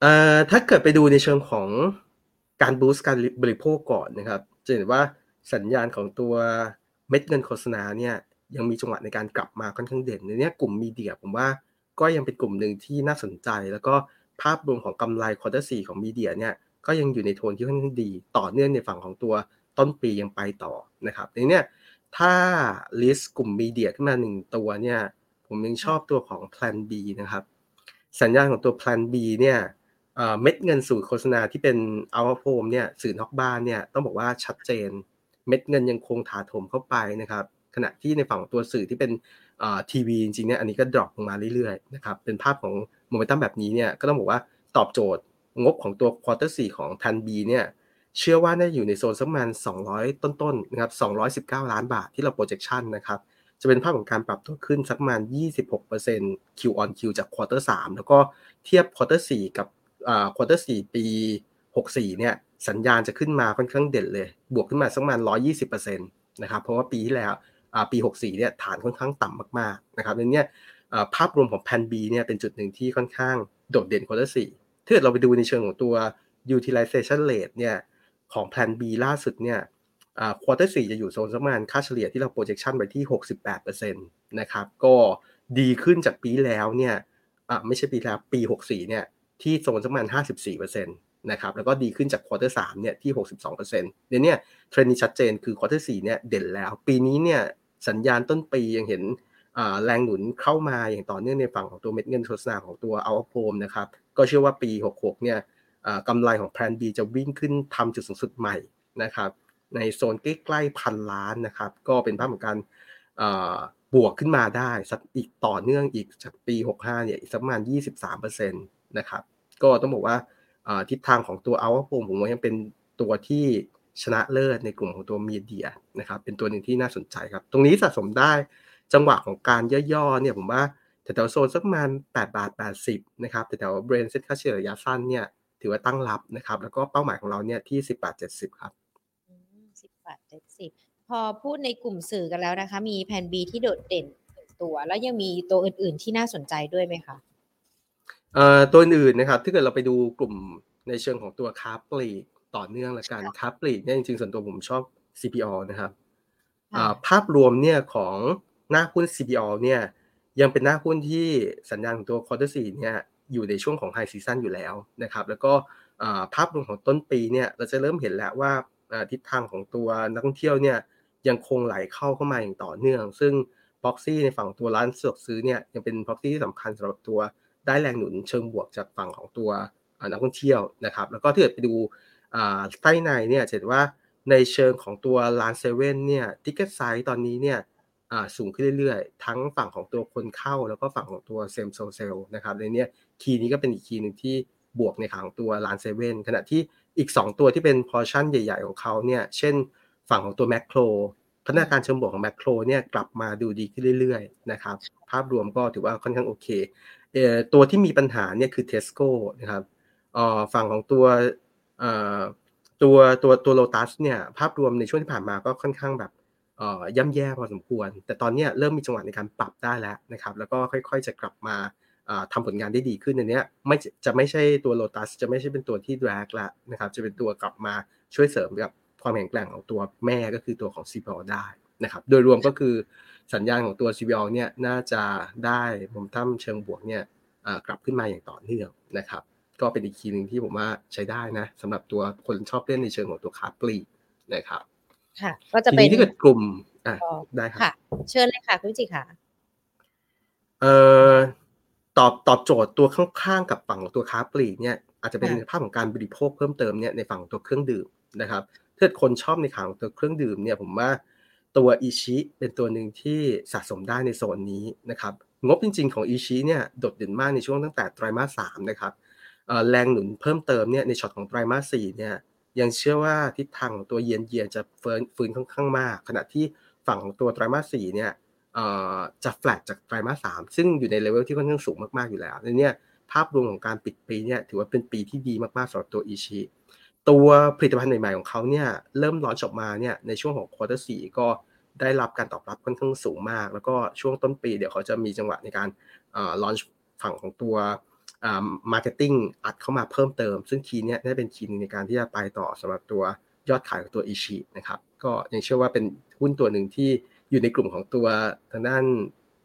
เอ่อถ้าเกิดไปดูในเชิงของการ boost การบริโภคก่อนนะครับ จะเห็นว่าสัญญาณของตัวเม็ดเงินโฆษณาเนี่ยยังมีจังหวะในการกลับมาค่อนข้างเด่นในนี้กลุ่ม media ผมว่าก็ยังเป็นกลุ่มหนึ่งที่น่าสนใจ แล้วก็ภาพรวมของกำไร quarter สี่ของ media เนี่ยก็ยังอยู่ในโทนที่ค่อนข้างดี ต่อเนื่องในฝั่งของตัวต้นปียังไปต่อนะครับในนี้ถ้า list กลุ่ม media ขึ้นมาหนึ่งตัวเนี่ยผมยังชอบตัวของ Plan B นะครับสัญญาณของตัว Plan B เนี่ย เม็ดเงินสู่โฆษณาที่เป็นเอาโ o มเนี่ยสื่อนอกบ้านเนี่ยต้องบอกว่าชัดเจน เม็ดเงินยังคงถาโถมเข้าไปนะครับ ขณะที่ในฝั่งตัวสื่อที่เป็นทีวีจริงๆเนี่ยอันนี้ก็ drop ลงมาเรื่อยๆนะครับเป็นภาพของโมเมนตัมแบบนี้เนี่ยก็ต้องบอกว่าตอบโจทย์งบของตัว quarter สี่ของ Plan B เนี่ยเชื่อว่าน่าอยู่ในโซนสักประมาณ 200 ต้นๆนะครับ219 ล้านบาทที่เรา projection นะครับจะเป็นภาพของการปรับตัวขึ้นสักประมาณ 26% Q on Q จาก quarter 3แล้วก็เทียบ quarter 4กับ quarter สี่ปี 64เนี่ยสัญญาณจะขึ้นมาค่อนข้างเด่นเลย บวกขึ้นมาสักประมาณ 120%นะครับเพราะว่าปีที่แล้วปี 64เนี่ยฐานค่อนข้างต่ำมากๆนะครับดังนี้ภาพรวมของแพน B เนี่ยเป็นจุดหนึ่งที่ค่อนข้างโดดเด่น quarter สี่ถ้าเกิดเราไปดูในเชิงของตัว utilization rate เนี่ยของแพน B ล่าสุดเนี่ยquarter สี่จะอยู่โซนประมาณค่าเฉลี่ยที่เรา projection ไว้ที่ 68%นะครับก็ดีขึ้นจากปีแล้วเนี่ยไม่ใช่ปีแล้วปี 64เนี่ย ที่โซนสักประมาณ54%นะครับแล้วก็ดีขึ้นจาก quarter สามเนี่ยที่ 62%เดี๋ยวนี้เทรนด์นี้ชัดเจนคือ quarter สี่เนี่ยเด่นแล้ว ปีนี้เนี่ยสัญญาณต้นปียังเห็นแรงหนุนเข้ามาอย่างต่อเนื่องในฝั่งของตัวเม็ดเงินโฆษณาของตัว out of home นะครับก็เชื่อว่าปี 66 เนี่ยกำไรของแพลน B จะวิ่งขึ้นทำจุดสูงสุดใหม่นะครับในโซนใกล้ๆพันล้านนะครับก็เป็นภาพของการบวกขึ้นมาได้สักอีกต่อเนื่องอีกจากปี 65 เนี่ยอีกสักประมาณ 23%น นะครับ ก็ต้องบอกว่าทิศทางของตัวเอาว่าผมผมว่ายังเป็นตัวที่ชนะเลิศในกลุ่มของตัวมีเดียนะครับ เป็นตัวหนึ่งที่น่าสนใจครับ ตรงนี้สะสมได้จังหวะของการย่อๆเนี่ยผมว่าแถวๆโซนสักประมาณ8บาท80นะครับแถวเบรนเซ็ตค่าเฉลี่ยระยะสั้นเนี่ยถือว่าตั้งรับนะครับ แล้วก็เป้าหมายของเราเนี่ยที่10บาท70ครับ
10บาท70 พอพูดในกลุ่มสื่อกันแล้วนะคะ มี Plan B ที่โดดเด่นตัว แล้วยังมีตัวอื่นๆที่น่าสนใจด้วยไหมคะ
ตัวอื่นนะครับถ้าเกิดเราไปดูกลุ่มในเชิงของตัวค้าปลีกต่อเนื่องละกันค้าปลีกเนี่ยจริงๆส่วนตัวผมชอบ CPALL นะครับภาพรวมเนี่ยของหน้าหุ้น CPALL เนี่ยยังเป็นหน้าหุ้นที่สัญญาณของตัว quarter สี่เนี่ยอยู่ในช่วงของ high season อยู่แล้วนะครับแล้วก็ภาพรวมของต้นปีเนี่ยเราจะเริ่มเห็นแล้วว่าทิศทางของตัวนักท่องเที่ยวเนี่ยยังคงไหลเข้าเข้ามาอย่างต่อเนื่อง ซึ่ง proxy ในฝั่งตัวร้านสะดวกซื้อเนี่ยยังเป็น proxy ที่สำคัญสำหรับตัว ได้แรงหนุนเชิงบวกจากฝั่งของตัวนักท่องเที่ยวนะครับ แล้วก็ถ้าเกิดไปดูไส้ในเนี่ยจะเห็นว่าในเชิงของตัวร้านเซเว่นเนี่ย ticket size ตอนนี้เนี่ยสูงขึ้นเรื่อยๆ ทั้งฝั่งของตัวคนเข้า แล้วก็ฝั่งของตัว same store sale นะครับในนี้ key นี้ก็เป็นอีก key หนึ่งที่บวกในขาของตัวร้านเซเว่นขณะที่อีก 2 ตัวที่เป็นพอชั่นใหญ่ ๆ ของเขาเนี่ยเช่นฝั่งของตัวแมคโครพัฒนาการเชิงบวกของแมคโครเนี่ยกลับมาดูดีขึ้นเรื่อยๆนะครับภาพรวมก็ถือว่าค่อนข้างโอเคตัวที่มีปัญหาเนี่ยคือเทสโก้นะครับฝั่งของตัวตัวตัวตัวโลตัสเนี่ยภาพรวมในช่วงที่ผ่านมาก็ค่อนข้างแบบย่ำแย่พอสมควร แต่ตอนนี้เริ่มมีจังหวะในการปรับได้แล้วนะครับ แล้วก็ค่อยๆจะกลับมาทำผลงานได้ดีขึ้นในนี้ไม่จะไม่ใช่ตัวโลตัสจะไม่ใช่เป็นตัวที่แรกละนะครับ จะเป็นตัวกลับมาช่วยเสริมกับความแข็งแกร่งของตัวแม่ก็คือตัวของ CPO ได้นะครับ โดยรวมก็คือ สัญญาณของตัว CPO เนี่ยน่าจะได้มุมตั้มเชิงบวกเนี่ยกลับขึ้นมาอย่างต่อเนื่องนะครับ ก็เป็นอีกคีย์หนึ่งที่ผมว่าใช้ได้นะสำหรับตัวคนชอบเล่นในเชิงของตัวคาปลีนะครับ
ค่ะ ก็จะเป็น
ที่เกิดกลุ่มอะได้ครับ
เชิญเลยค่ะคุณจิค่ะ
เอ่อตอบตอบโจทย์ตัวข้างๆกับฝั่งของตัวค้าปลีกเนี่ยอาจจะเป็นภาพของการบริโภคเพิ่มเติมเนี่ยในฝั่งตัวเครื่องดื่มนะครับถ้าคนชอบในข่าวตัวเครื่องดื่มเนี่ยผมว่า ตัวอิชิเป็นตัวหนึ่งที่สะสมได้ในโซนนี้นะครับงบจริง ๆ ของอิชิเนี่ยโดดเด่นมากในช่วงตั้งแต่ไตรมาสสามนะครับแรงหนุนเพิ่มเติมเนี่ยในช็อตของไตรมาสสี่เนี่ยยังเชื่อว่าทิศทางของตัวเยนเยียจะฟื้นฟื้นค่อนข้างมาก ขณะที่ฝั่งของตัวไตรมาสสี่เนี่ยจะแฟลตจากไตรมาสสามซึ่งอยู่ในเลเวลที่ค่อนข้างสูงมากๆอยู่แล้วในนี้ภาพรวมของการปิดปีเนี่ยถือว่าเป็นปีที่ดีมากๆสำหรับตัวอิชิตัวผลิตภัณฑ์ใหม่ๆของเขาเนี่ยเริ่ม launch ออกมาเนี่ยในช่วงของ quarter สี่ก็ ได้รับการตอบรับค่อนข้างสูงมาก แล้วก็ช่วงต้นปีเดี๋ยวเขาจะมีจังหวะในการ launch ฝั่งของตัว marketing อัดเข้ามาเพิ่มเติม ซึ่ง key นี้ได้เป็น key นึงในการที่จะไปต่อสำหรับตัวยอดขายของตัวอิชินะครับก็ยังเชื่อว่าเป็นหุ้นตัวหนึ่งที่อยู่ในกลุ่มของตัวทางด้าน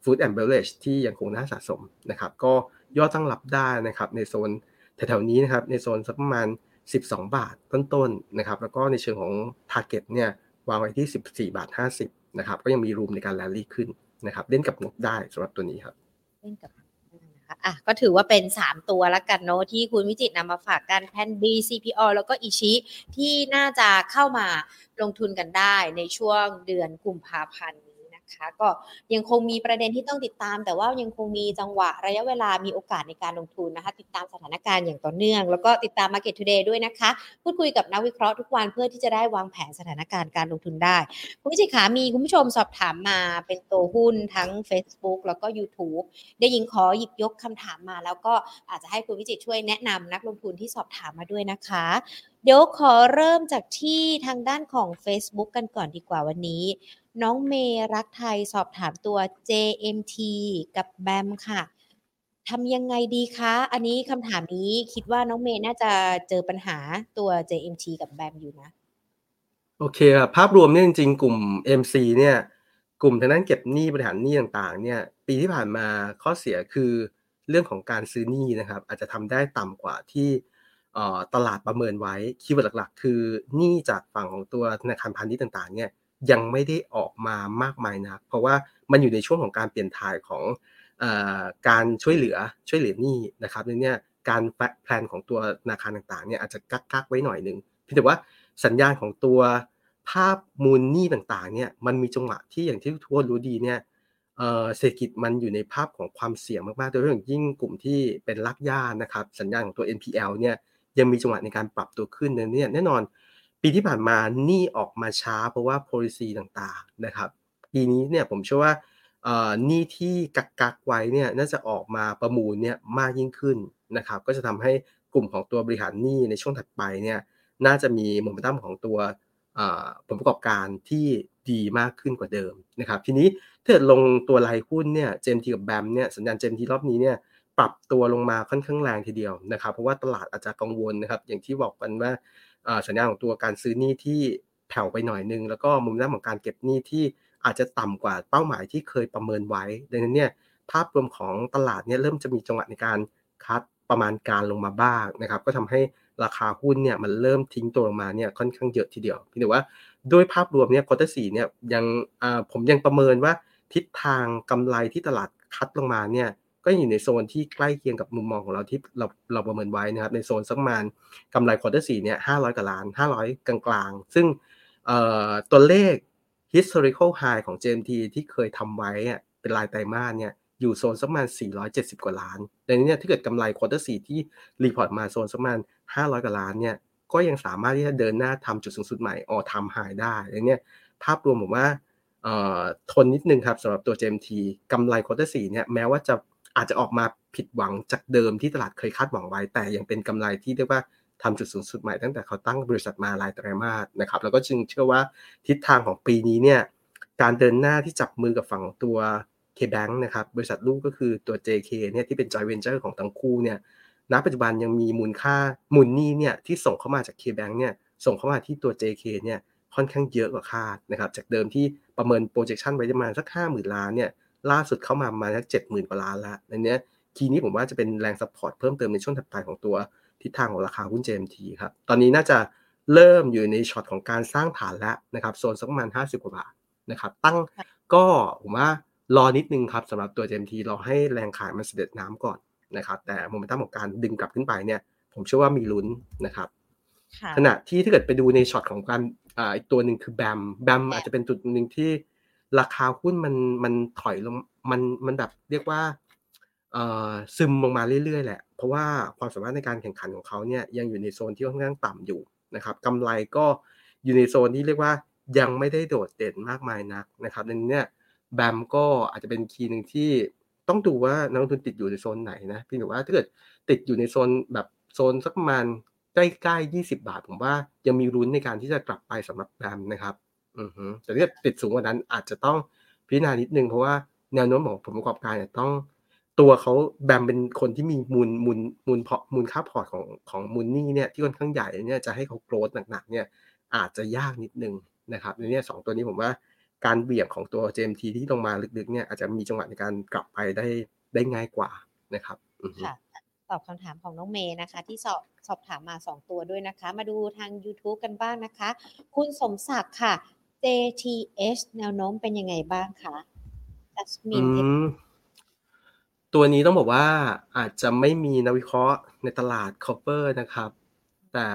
Food and Beverage ที่ยังคงน่าสะสมนะครับ ก็ยอดตั้งรับได้นะครับในโซนแถวๆนี้นะครับในโซนสักประมาณ 12 บาทต้นๆนะครับแล้วก็ในเชิงของ Target เนี่ยวางไว้ที่ 14 บาท 50 นะครับ ก็ยังมีรูมในการแลลี่ขึ้นนะครับเล่นกับงบได้สำหรับตัวนี้ครับเล่นกับนะคะ
อะก็ถือว่าเป็น 3 ตัวแล้วกันเนาะที่คุณวิจิตนำมาฝากกันแพน B CPO แล้วก็อิชิที่น่าจะเข้ามาลงทุนกันได้ในช่วงเดือนกุมภาพันธ์ คะ ก็ยังคงมีประเด็นที่ต้องติดตาม แต่ว่ายังคงมีจังหวะระยะเวลามีโอกาสในการลงทุนนะคะ ติดตามสถานการณ์อย่างต่อเนื่อง แล้วก็ติดตาม Market Today ด้วยนะคะ พูดคุยกับนักวิเคราะห์ทุกวันเพื่อที่จะได้วางแผนสถานการณ์การลงทุนได้ คุณวิจิขามีคุณผู้ชมสอบถามมาเป็นตัวหุ้นทั้ง Facebook แล้วก็ YouTube เดี๋ยวยิงขอหยิบยกคำถามมาแล้วก็อาจจะให้คุณวิจิตช่วยแนะนำนักลงทุนที่สอบถามมาด้วยนะคะ เดี๋ยวขอเริ่มจากที่ทางด้านของ Facebook กันก่อนดีกว่าวันนี้ น้องเมรักไทยสอบถามตัว JMT กับแบมค่ะทำยังไงดีคะ อันนี้คำถามนี้คิดว่าน้องเมย์น่าจะเจอปัญหาตัว JMT กับแบมอยู่นะ
โอเคครับภาพรวมเนี่ยจริงๆ กลุ่ม MC เนี่ยกลุ่มทางด้านเก็บหนี้บริหารหนี้ต่างๆ เนี่ย ปีที่ผ่านมาข้อเสียคือเรื่องของการซื้อหนี้นะครับ อาจจะทำได้ต่ำกว่าที่ตลาดประเมินไว้keyword หลักๆ คือหนี้จากฝั่งของตัวธนาคารพาณิชย์ต่างๆ เนี่ย ยังไม่ได้ออกมามากมายนะเพราะว่ามันอยู่ในช่วงของการเปลี่ยนถ่ายของอการช่วยเหลือช่วยเหลือหนี้นะครับเนี่ยการ plan ของตัวธนาคารต่างๆเนี่ยอาจจะกักกักไว้หน่อยหนึ่งเพียงแต่ว่าสัญญาณของตัวภาพมูลหนี้ต่างๆเนี่ยมันมีจังหวะที่อย่างที่ทุกคนรู้ดีเนี่ยเศรษฐกิจมันอยู่ในภาพของความเสี่ยงมากๆ โดยเฉพาะยิ่งกลุ่มที่เป็นลักย่านะครับ สัญญาณของตัว NPL เนี่ยยังมีจังหวะในการปรับตัวขึ้นเนี่ยแน่นอน ปีที่ผ่านมานี่ออกมาช้าเพราะว่า policy ต่างๆนะครับ ปีนี้เนี่ยผมเชื่อว่านี่ที่กักกักไว้เนี่ยน่าจะออกมาประมูลเนี่ยมากยิ่งขึ้นนะครับ ก็จะทำให้กลุ่มของตัวบริหารหนี้ในช่วงถัดไปเนี่ยน่าจะมีโมเมนตัมของตัวผลประกอบการที่ดีมากขึ้นกว่าเดิมนะครับ ทีนี้ถ้าลงตัวรายหุ้นเนี่ยเจมทีกับแบมเนี่ยสัญญาณเจมทีรอบนี้เนี่ยปรับตัวลงมาค่อนข้างแรงทีเดียวนะครับ เพราะว่าตลาดอาจจะกังวลนะครับ อย่างที่บอกกันว่า สัญญาณของตัวการซื้อหนี้ที่แผ่วไปหน่อยนึง แล้วก็มุมด้านของการเก็บหนี้ที่อาจจะต่ำกว่าเป้าหมายที่เคยประเมินไว้ ดังนั้นเนี่ยภาพรวมของตลาดเนี่ยเริ่มจะมีจังหวะในการคัดประมาณการลงมาบ้างนะครับ ก็ทำให้ราคาหุ้นเนี่ยมันเริ่มทิ้งตัวลงมาเนี่ยค่อนข้างเยอะทีเดียวพี่แต่ว่าด้วยภาพรวมเนี่ย quarter สี่เนี่ยยังผมยังประเมินว่าทิศทางกำไรที่ตลาดคาดลงมาเนี่ย ก็อยู่ในโซนที่ใกล้เคียงกับมุมมองของเราที่เราเราประเมินไว้นะครับในโซนสักประมาณกำไร quarter สี่เนี่ยห้าร้อยกว่าล้านห้าร้อยกลางๆ ซึ่งตัวเลข historical high ของ JMT ที่เคยทำไว้เป็นรายไตรมาสเนี่ยอยู่โซนสักประมาณ 470 กว่าล้านดังนั้นเนี่ยถ้าเกิดกำไร quarter สี่ที่ report มาโซนสักประมาณ 500 กว่าล้านเนี่ยก็ยังสามารถที่จะเดินหน้าทำจุดสูงสุดใหม่ออทำหายได้ดังนั้นเนี่ยภาพรวมผมว่าทนนิดนึงครับสำหรับตัว GMT กำไรควอเตอร์สี่เนี่ยแม้ว่าจะ อาจจะออกมาผิดหวังจากเดิมที่ตลาดเคยคาดหวังไว้ แต่ยังเป็นกำไรที่เรียกว่าทำจุดสูงสุดใหม่ตั้งแต่เขาตั้งบริษัทมารายไตรมาสนะครับ แล้วก็จึงเชื่อว่าทิศทางของปีนี้เนี่ยการเดินหน้าที่จับมือกับฝั่งตัว K-Bank นะครับบริษัทลูกก็คือตัว JK เนี่ยที่เป็น joint venture ของทั้งคู่เนี่ยณปัจจุบันยังมีมูลค่ามูลหนี้เนี่ยที่ส่งเข้ามาจาก K-Bank เนี่ยส่งเข้ามาที่ตัว JK เนี่ยค่อนข้างเยอะกว่าคาดนะครับจากเดิมที่ประเมิน projection ไว้ประมาณสักห้าหมื่นล้านเนี่ย ล่าสุดเข้ามาประมาณสักเจ็ดหมื่นกว่าล้านแล้วในนี้ทีนี้ผมว่าจะเป็นแรง support เพิ่มเติมในช่วงถัดไปของตัวทิศทางของราคาหุ้น JMT ครับ ตอนนี้น่าจะเริ่มอยู่ในช็อตของการสร้างฐานแล้วนะครับโซนสักประมาณ 50 กว่าบาทนะครับ ตั้งก็ผมว่ารอนิดนึงครับสำหรับตัว JMT เราให้แรงขายมันเสด็จน้ำก่อนนะครับ แต่โมเมนตัมของการดึงกลับขึ้นไปเนี่ย ผมเชื่อว่ามีลุ้นนะครับขณะที่ถ้าเกิดไปดูในช็อตของการอ่าอีกตัวหนึ่งคือแบมแบมอาจจะเป็นจุดหนึ่งที่ ราคาหุ้นมันมันถอยลงมันมันแบบเรียกว่าเอ่อซึมลงมาเรื่อยๆแหละ เพราะว่าความสามารถในการแข่งขันของเขาเนี่ยยังอยู่ในโซนที่ค่อนข้างต่ำอยู่นะครับกำไรก็อยู่ในโซนที่เรียกว่ายังไม่ได้โดดเด่นมากมายนักนะครับดังนี้เนี่ยแบมก็อาจจะเป็นคีย์หนึ่งที่ต้องดูว่านักลงทุนติดอยู่ในโซนไหนนะพี่หนูว่าถ้าเกิดติดอยู่ในโซนแบบโซนสักประมาณใกล้ๆ20 บาท ผมว่ายังมีรุ้นในการที่จะกลับไปสำหรับแบมนะครับ อือฮึแต่ถ้าติดสูงกว่านั้นอาจจะต้องพิจารณานิดนึงเพราะว่าแนวโน้มของผลประกอบการเนี่ยต้อง ตัวเขาแบมเป็นคนที่มีมูลมูลมูลพอมูลค่าพอร์ตของของมูลนี่เนี่ยที่ค่อนข้างใหญ่เนี่ยจะให้เขาโกรธหนักๆเนี่ยอาจจะยากนิดนึงนะครับในนี้สองตัวนี้ผมว่าการเบี่ยงของตัว JMT ที่ลงมาลึกๆเนี่ยอาจจะมีจังหวะในการกลับไปได้ได้ง่ายกว่านะครับ
ค่ะตอบคำถามของน้องเมย์นะคะ ที่สอบสอบถามมา 2 ตัวด้วยนะคะ มาดูทาง YouTube กันบ้างนะคะ คุณสมศักดิ์ค่ะ JTH แนวโน้มเป็นยังไงบ้างคะจัสมิน
ตัวนี้ต้องบอกว่าอาจจะไม่มีนักวิเคราะห์ในตลาด cover นะครับ แต่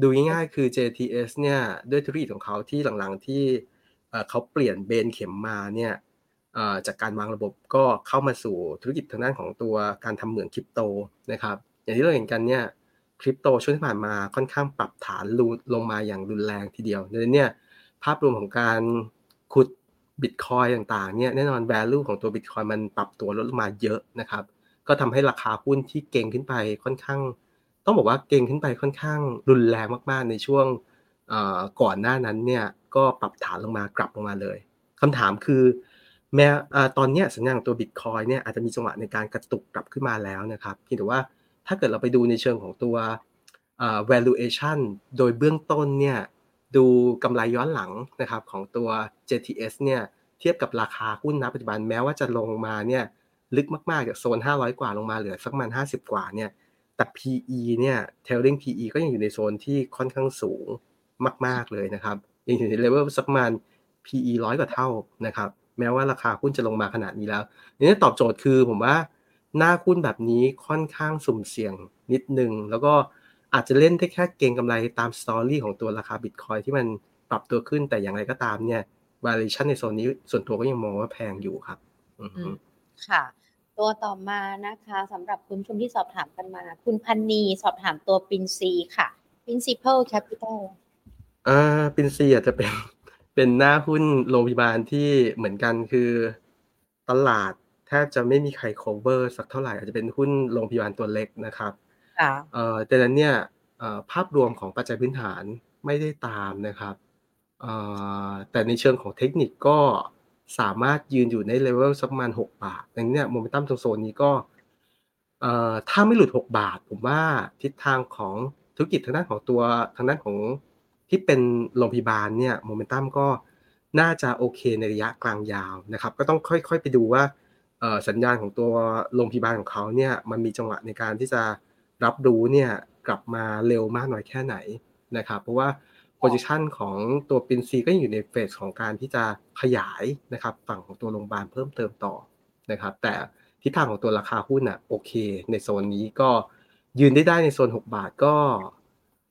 ดูง่ายๆคือ JTS เนี่ยด้วยธุรกิจของเขาที่หลังๆที่เขาเปลี่ยนเบนเข็มมาเนี่ยจากการวางระบบก็เข้ามาสู่ธุรกิจทางด้านของตัวการทำเหมืองคริปโตนะครับอย่างที่เราเห็นกันเนี่ยคริปโตช่วงที่ผ่านมาค่อนข้างปรับฐานลงมาอย่างรุนแรงทีเดียวดังนั้นเนี่ย ภาพรวมของการขุดบิตคอยต่างๆเนี่ยแน่นอน value ของตัวบิตคอยมันปรับตัวลดลงมาเยอะนะครับ ก็ทำให้ราคาหุ้นที่เก่งขึ้นไปค่อนข้าง ต้องบอกว่าเก่งขึ้นไปค่อนข้างรุนแรงมากๆ ในช่วงก่อนหน้านั้นเนี่ยก็ปรับฐานลงมากลับลงมาเลยคำถามคือแม้ตอนนี้สัญญาณตัวบิตคอยเนี่ยอาจจะมีจังหวะในการกระตุกกลับขึ้นมาแล้วนะครับเพียงแต่ว่าถ้าเกิดเราไปดูในเชิงของตัว valuation โดยเบื้องต้นเนี่ย ดูกำไรย้อนหลังนะครับของตัว JTS เนี่ยเทียบกับราคาหุ้นณปัจจุบันแม้ว่าจะลงมาเนี่ยลึกมากๆจากโซน 500 กว่าลงมาเหลือสักประมาณ50 กว่าเนี่ยแต่ PE เนี่ย trailing PE ก็ยังอยู่ในโซนที่ค่อนข้างสูงมาก ๆเลยนะครับยังอยู่ในเลเวลสักประมาณ PE ร้อยกว่าเท่านะครับแม้ว่าราคาหุ้นจะลงมาขนาดนี้แล้วนี่ตอบโจทย์คือผมว่าหน้าหุ้นแบบนี้ค่อนข้างสุ่มเสี่ยงนิดนึง แล้วก็ อาจจะเล่นได้แค่เก่งกำไรตาม story ของตัวราคาบิตคอยที่มันปรับตัวขึ้นแต่อย่างไรก็ตามเนี่ย valuation ในโซนนี้ส่วนตัวก็ยังมองว่าแพงอยู่ครับ
ค่ะ ตัวต่อมานะคะสำหรับคุณชมที่สอบถามกันมา คุณพันนีสอบถามตัวปินซีค่ะ principal capital
อ่าปินซีอาจจะเป็นเป็นหน้าหุ้นโรงพยาบาลที่เหมือนกันคือตลาดแทบจะไม่มีใคร cover สักเท่าไหร่อาจจะเป็นหุ้นโรงพยาบาลตัวเล็กนะครับเอ่อ ดังนั้นเนี่ยภาพรวมของปัจจัยพื้นฐานไม่ได้ตามนะครับแต่ในเชิงของเทคนิคก็สามารถยืนอยู่ในเลเวลสักประมาณ6บาทดังนั้นตัมตรงโซนนี้ก็ถ้าไม่หลุด 6 บาท ผมว่าทิศทางของธุรกิจทางด้านของตัวทางด้านของที่เป็นโรงพยาบาลเนี่ยโมเมนตัมก็น่าจะโอเคในระยะกลางยาวนะครับ ก็ต้องค่อยๆไปดูว่าสัญญาณของตัวโรงพยาบาลของเขาเนี่ยมันมีจังหวะในการที่จะ รับรู้เนี่ยกลับมาเร็วมากน้อยแค่ไหนนะครับ เพราะว่าโพซิชันของตัวปินซีก็อยู่ในเฟสของการที่จะขยายนะครับ ฝั่งของตัวโรงพยาบาลเพิ่มเติมต่อนะครับ แต่ทิศทางของตัวราคาหุ้นอะโอเค ในโซนนี้ก็ยืนได้ได้ในโซน 6 บาทก็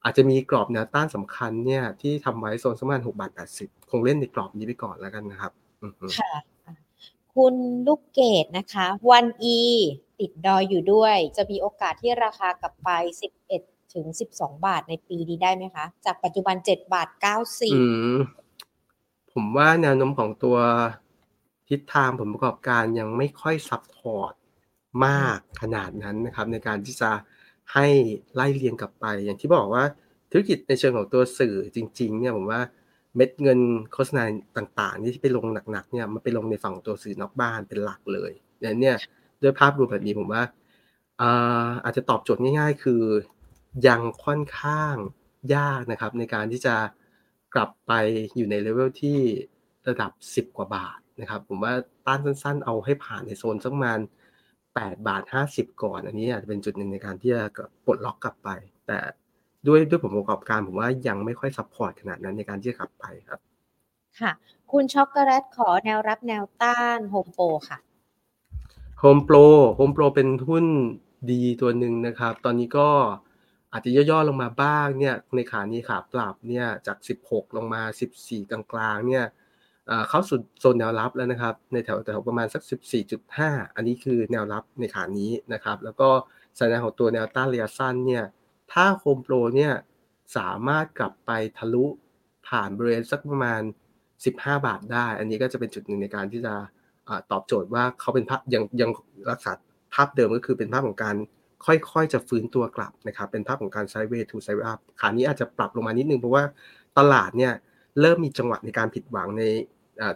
อาจจะมีกรอบแนวต้านสำคัญเนี่ยที่ทำไว้โซนสมาณ6บาท80คงเล่นในกรอบนี้ไปก่อนแล้วกันนะครับ
ค่ะคุณลูกเกดนะคะวันอี ติดดอยอยู่ด้วย จะมีโอกาสที่ราคากลับไป 11 ถึง 12 บาทในปีนี้ได้ไหมคะ จากปัจจุบัน 7 บาท
94ผมว่าแนวโน้มของตัวทิศทางผลประกอบการยังไม่ค่อยซับพอร์ตมากขนาดนั้นนะครับ ในการที่จะให้ไล่เรียงกลับไปอย่างที่บอกว่าธุรกิจในเชิงของตัวสื่อจริงๆเนี่ยผมว่าเม็ดเงินโฆษณาต่างๆ ที่ไปลงหนักๆเนี่ยมันไปลงในฝั่งตัวสื่อนอกบ้านเป็นหลักเลยดังนั้นเนี่ย ด้วยภาพรวมแบบนี้ผมว่าอาจจะตอบโจทย์ง่าย ๆ คือยังค่อนข้างยากนะครับ ในการที่จะกลับไปอยู่ในเลเวลที่ระดับ 10 กว่าบาทนะครับ ผมว่าต้านสั้น ๆ เอาให้ผ่านในโซนสักประมาณ8บาท 50 ก่อน อันนี้อาจจะเป็นจุดหนึ่งในการที่จะปลดล็อกกลับไป แต่ด้วยด้วยผลประกอบการผมว่ายังไม่ค่อย support ขนาดนั้นในการที่จะกลับไปครับ
ค่ะ คุณช็อกโกแลตขอแนวรับแนวต้านโฮมโปรค่ะ
โฮมโปรโฮมโปรเป็นหุ้นดีตัวหนึ่งนะครับ ตอนนี้ก็อาจจะย่อๆลงมาบ้างเนี่ยในขานี้ขาปรับเนี่ยจาก 16 ลงมา 14 กลางๆเนี่ยเข้าสู่โซนแนวรับแล้วนะครับ ในแถวแถวประมาณสัก 14.5 อันนี้คือแนวรับในขานี้นะครับ แล้วก็สัญญาณของตัวแนวต้านระยะสั้นเนี่ยถ้าโฮมโปรเนี่ยสามารถกลับไปทะลุผ่านบริเวณสักประมาณ 15 บาทได้ อันนี้ก็จะเป็นจุดหนึ่งในการที่จะ ตอบโจทย์ว่าเขาเป็นภาพยังยังรักษาภาพเดิมก็คือเป็นภาพของการค่อยๆ จะฟื้นตัวกลับนะครับเป็นภาพของการ sideway to sideway ขานี้อาจจะปรับลงมานิดนึงเพราะว่าตลาดเนี่ยเริ่มมีจังหวะในการผิดหวังใน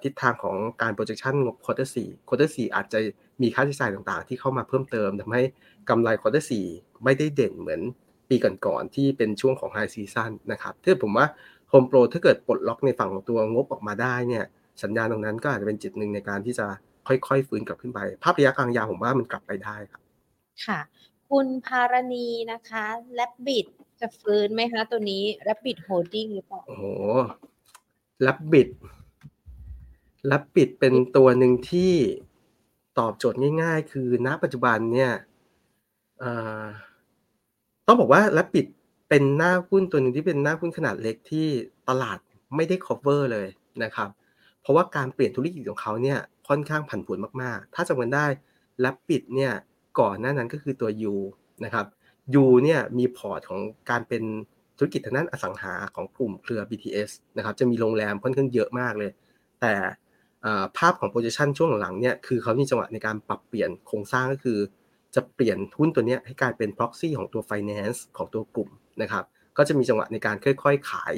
ทิศทางของการ projection งบ quarter สี่ quarter สี่อาจจะมีค่าใช้จ่ายต่างๆ ที่เข้ามาเพิ่มเติมทำให้กำไร quarter สี่ไม่ได้เด่นเหมือนปีก่อนๆที่เป็นช่วงของ high season นะครับถ้าผมว่าโฮมโปรถ้าเกิดปลดล็อกในฝั่งของตัวงบออกมาได้เนี่ย สัญญาณตรงนั้นก็อาจจะเป็นจุดหนึ่งในการที่จะค่อยๆ ฟื้นกลับขึ้นไป ภาพระยะกลางยาวผมว่ามันกลับไปได้ครับ
ค่ะ คุณพารณีนะคะ Rabbit จะฟื้นไหมคะตัวนี้ Rabbit Holdings หรือเปล่า
โอ้โห Rabbitแลบบิดเป็นตัวหนึ่งที่ตอบโจทย์ง่าย ๆ คือณปัจจุบันเนี่ยต้องบอกว่าแลบบิดเป็นหน้าหุ้นตัวหนึ่งที่เป็นหน้าหุ้นขนาดเล็กที่ตลาดไม่ได้ cover เลยนะครับเพ ราะว่าการเปลี่ยนธุรกิจของเขาเนี่ยค่อนข้างผันผวนมากๆ ถ้าจำกันได้แลบปิดเนี่ยก่อนหน้านั้นก็คือตัว U นะครับ U เนี่ยมีพอร์ตของการเป็นธุรกิจทางด้านอสังหาของกลุ่มเครือ BTS นะครับจะมีโรงแรมค่อนข้างเยอะมากเลย แต่ภาพของ position ช่วงหลังเนี่ยคือเขามีจังหวะในการปรับเปลี่ยนโครงสร้างก็คือ จะเปลี่ยนหุ้นตัวนี้ให้กลายเป็น proxy ของตัว finance ของตัวกลุ่มนะครับก็จะมีจังหวะในการค่อย ๆ ขาย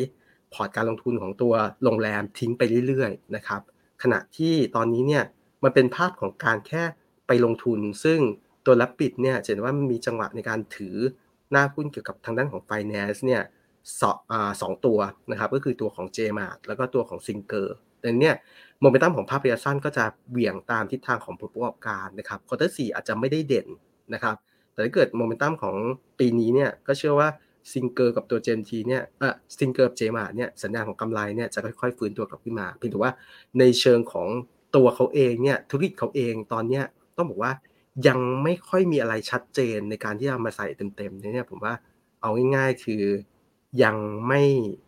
พอร์ตการลงทุนของตัวโรงแรมทิ้งไปเรื่อยๆนะครับขณะที่ตอนนี้เนี่ยมันเป็นภาพของการแค่ไปลงทุน ซึ่งตัวรับปิดเนี่ยเห็นว่ามันมีจังหวะในการถือหน้าหุ้นเกี่ยวกับทางด้านของ Finance เนี่ยสสองตัวนะครับก็คือตัวของ j m a r แล้วก็ตัวของ s i n g e r ดังนั้นตัมของภาพระยะสั้นก็จะเหวี่ยงตามทิศทางของผลประกอบการนะครับ quarter สี่อาจจะไม่ได้เด่นนะครับแต่ถ้าเกิดโมเมนตัมของปีนี้เนี่ยก็เชื่อว่า SINGER กับตัว JMT เนี่ยเออ SINGER กับ JMART เนี่ยสัญญาณของกำไรเนี่ยจะค่อยๆ ฟื้นตัวกลับขึ้นมา เพียงแต่ว่าในเชิงของตัวเขาเองเนี่ยธุรกิจเขาเองตอนเนี้ยต้องบอกว่ายังไม่ค่อยมีอะไรชัดเจนในการที่จะมาใส่เต็มๆเนี่ยผมว่าเอาง่ายๆคือยังไม่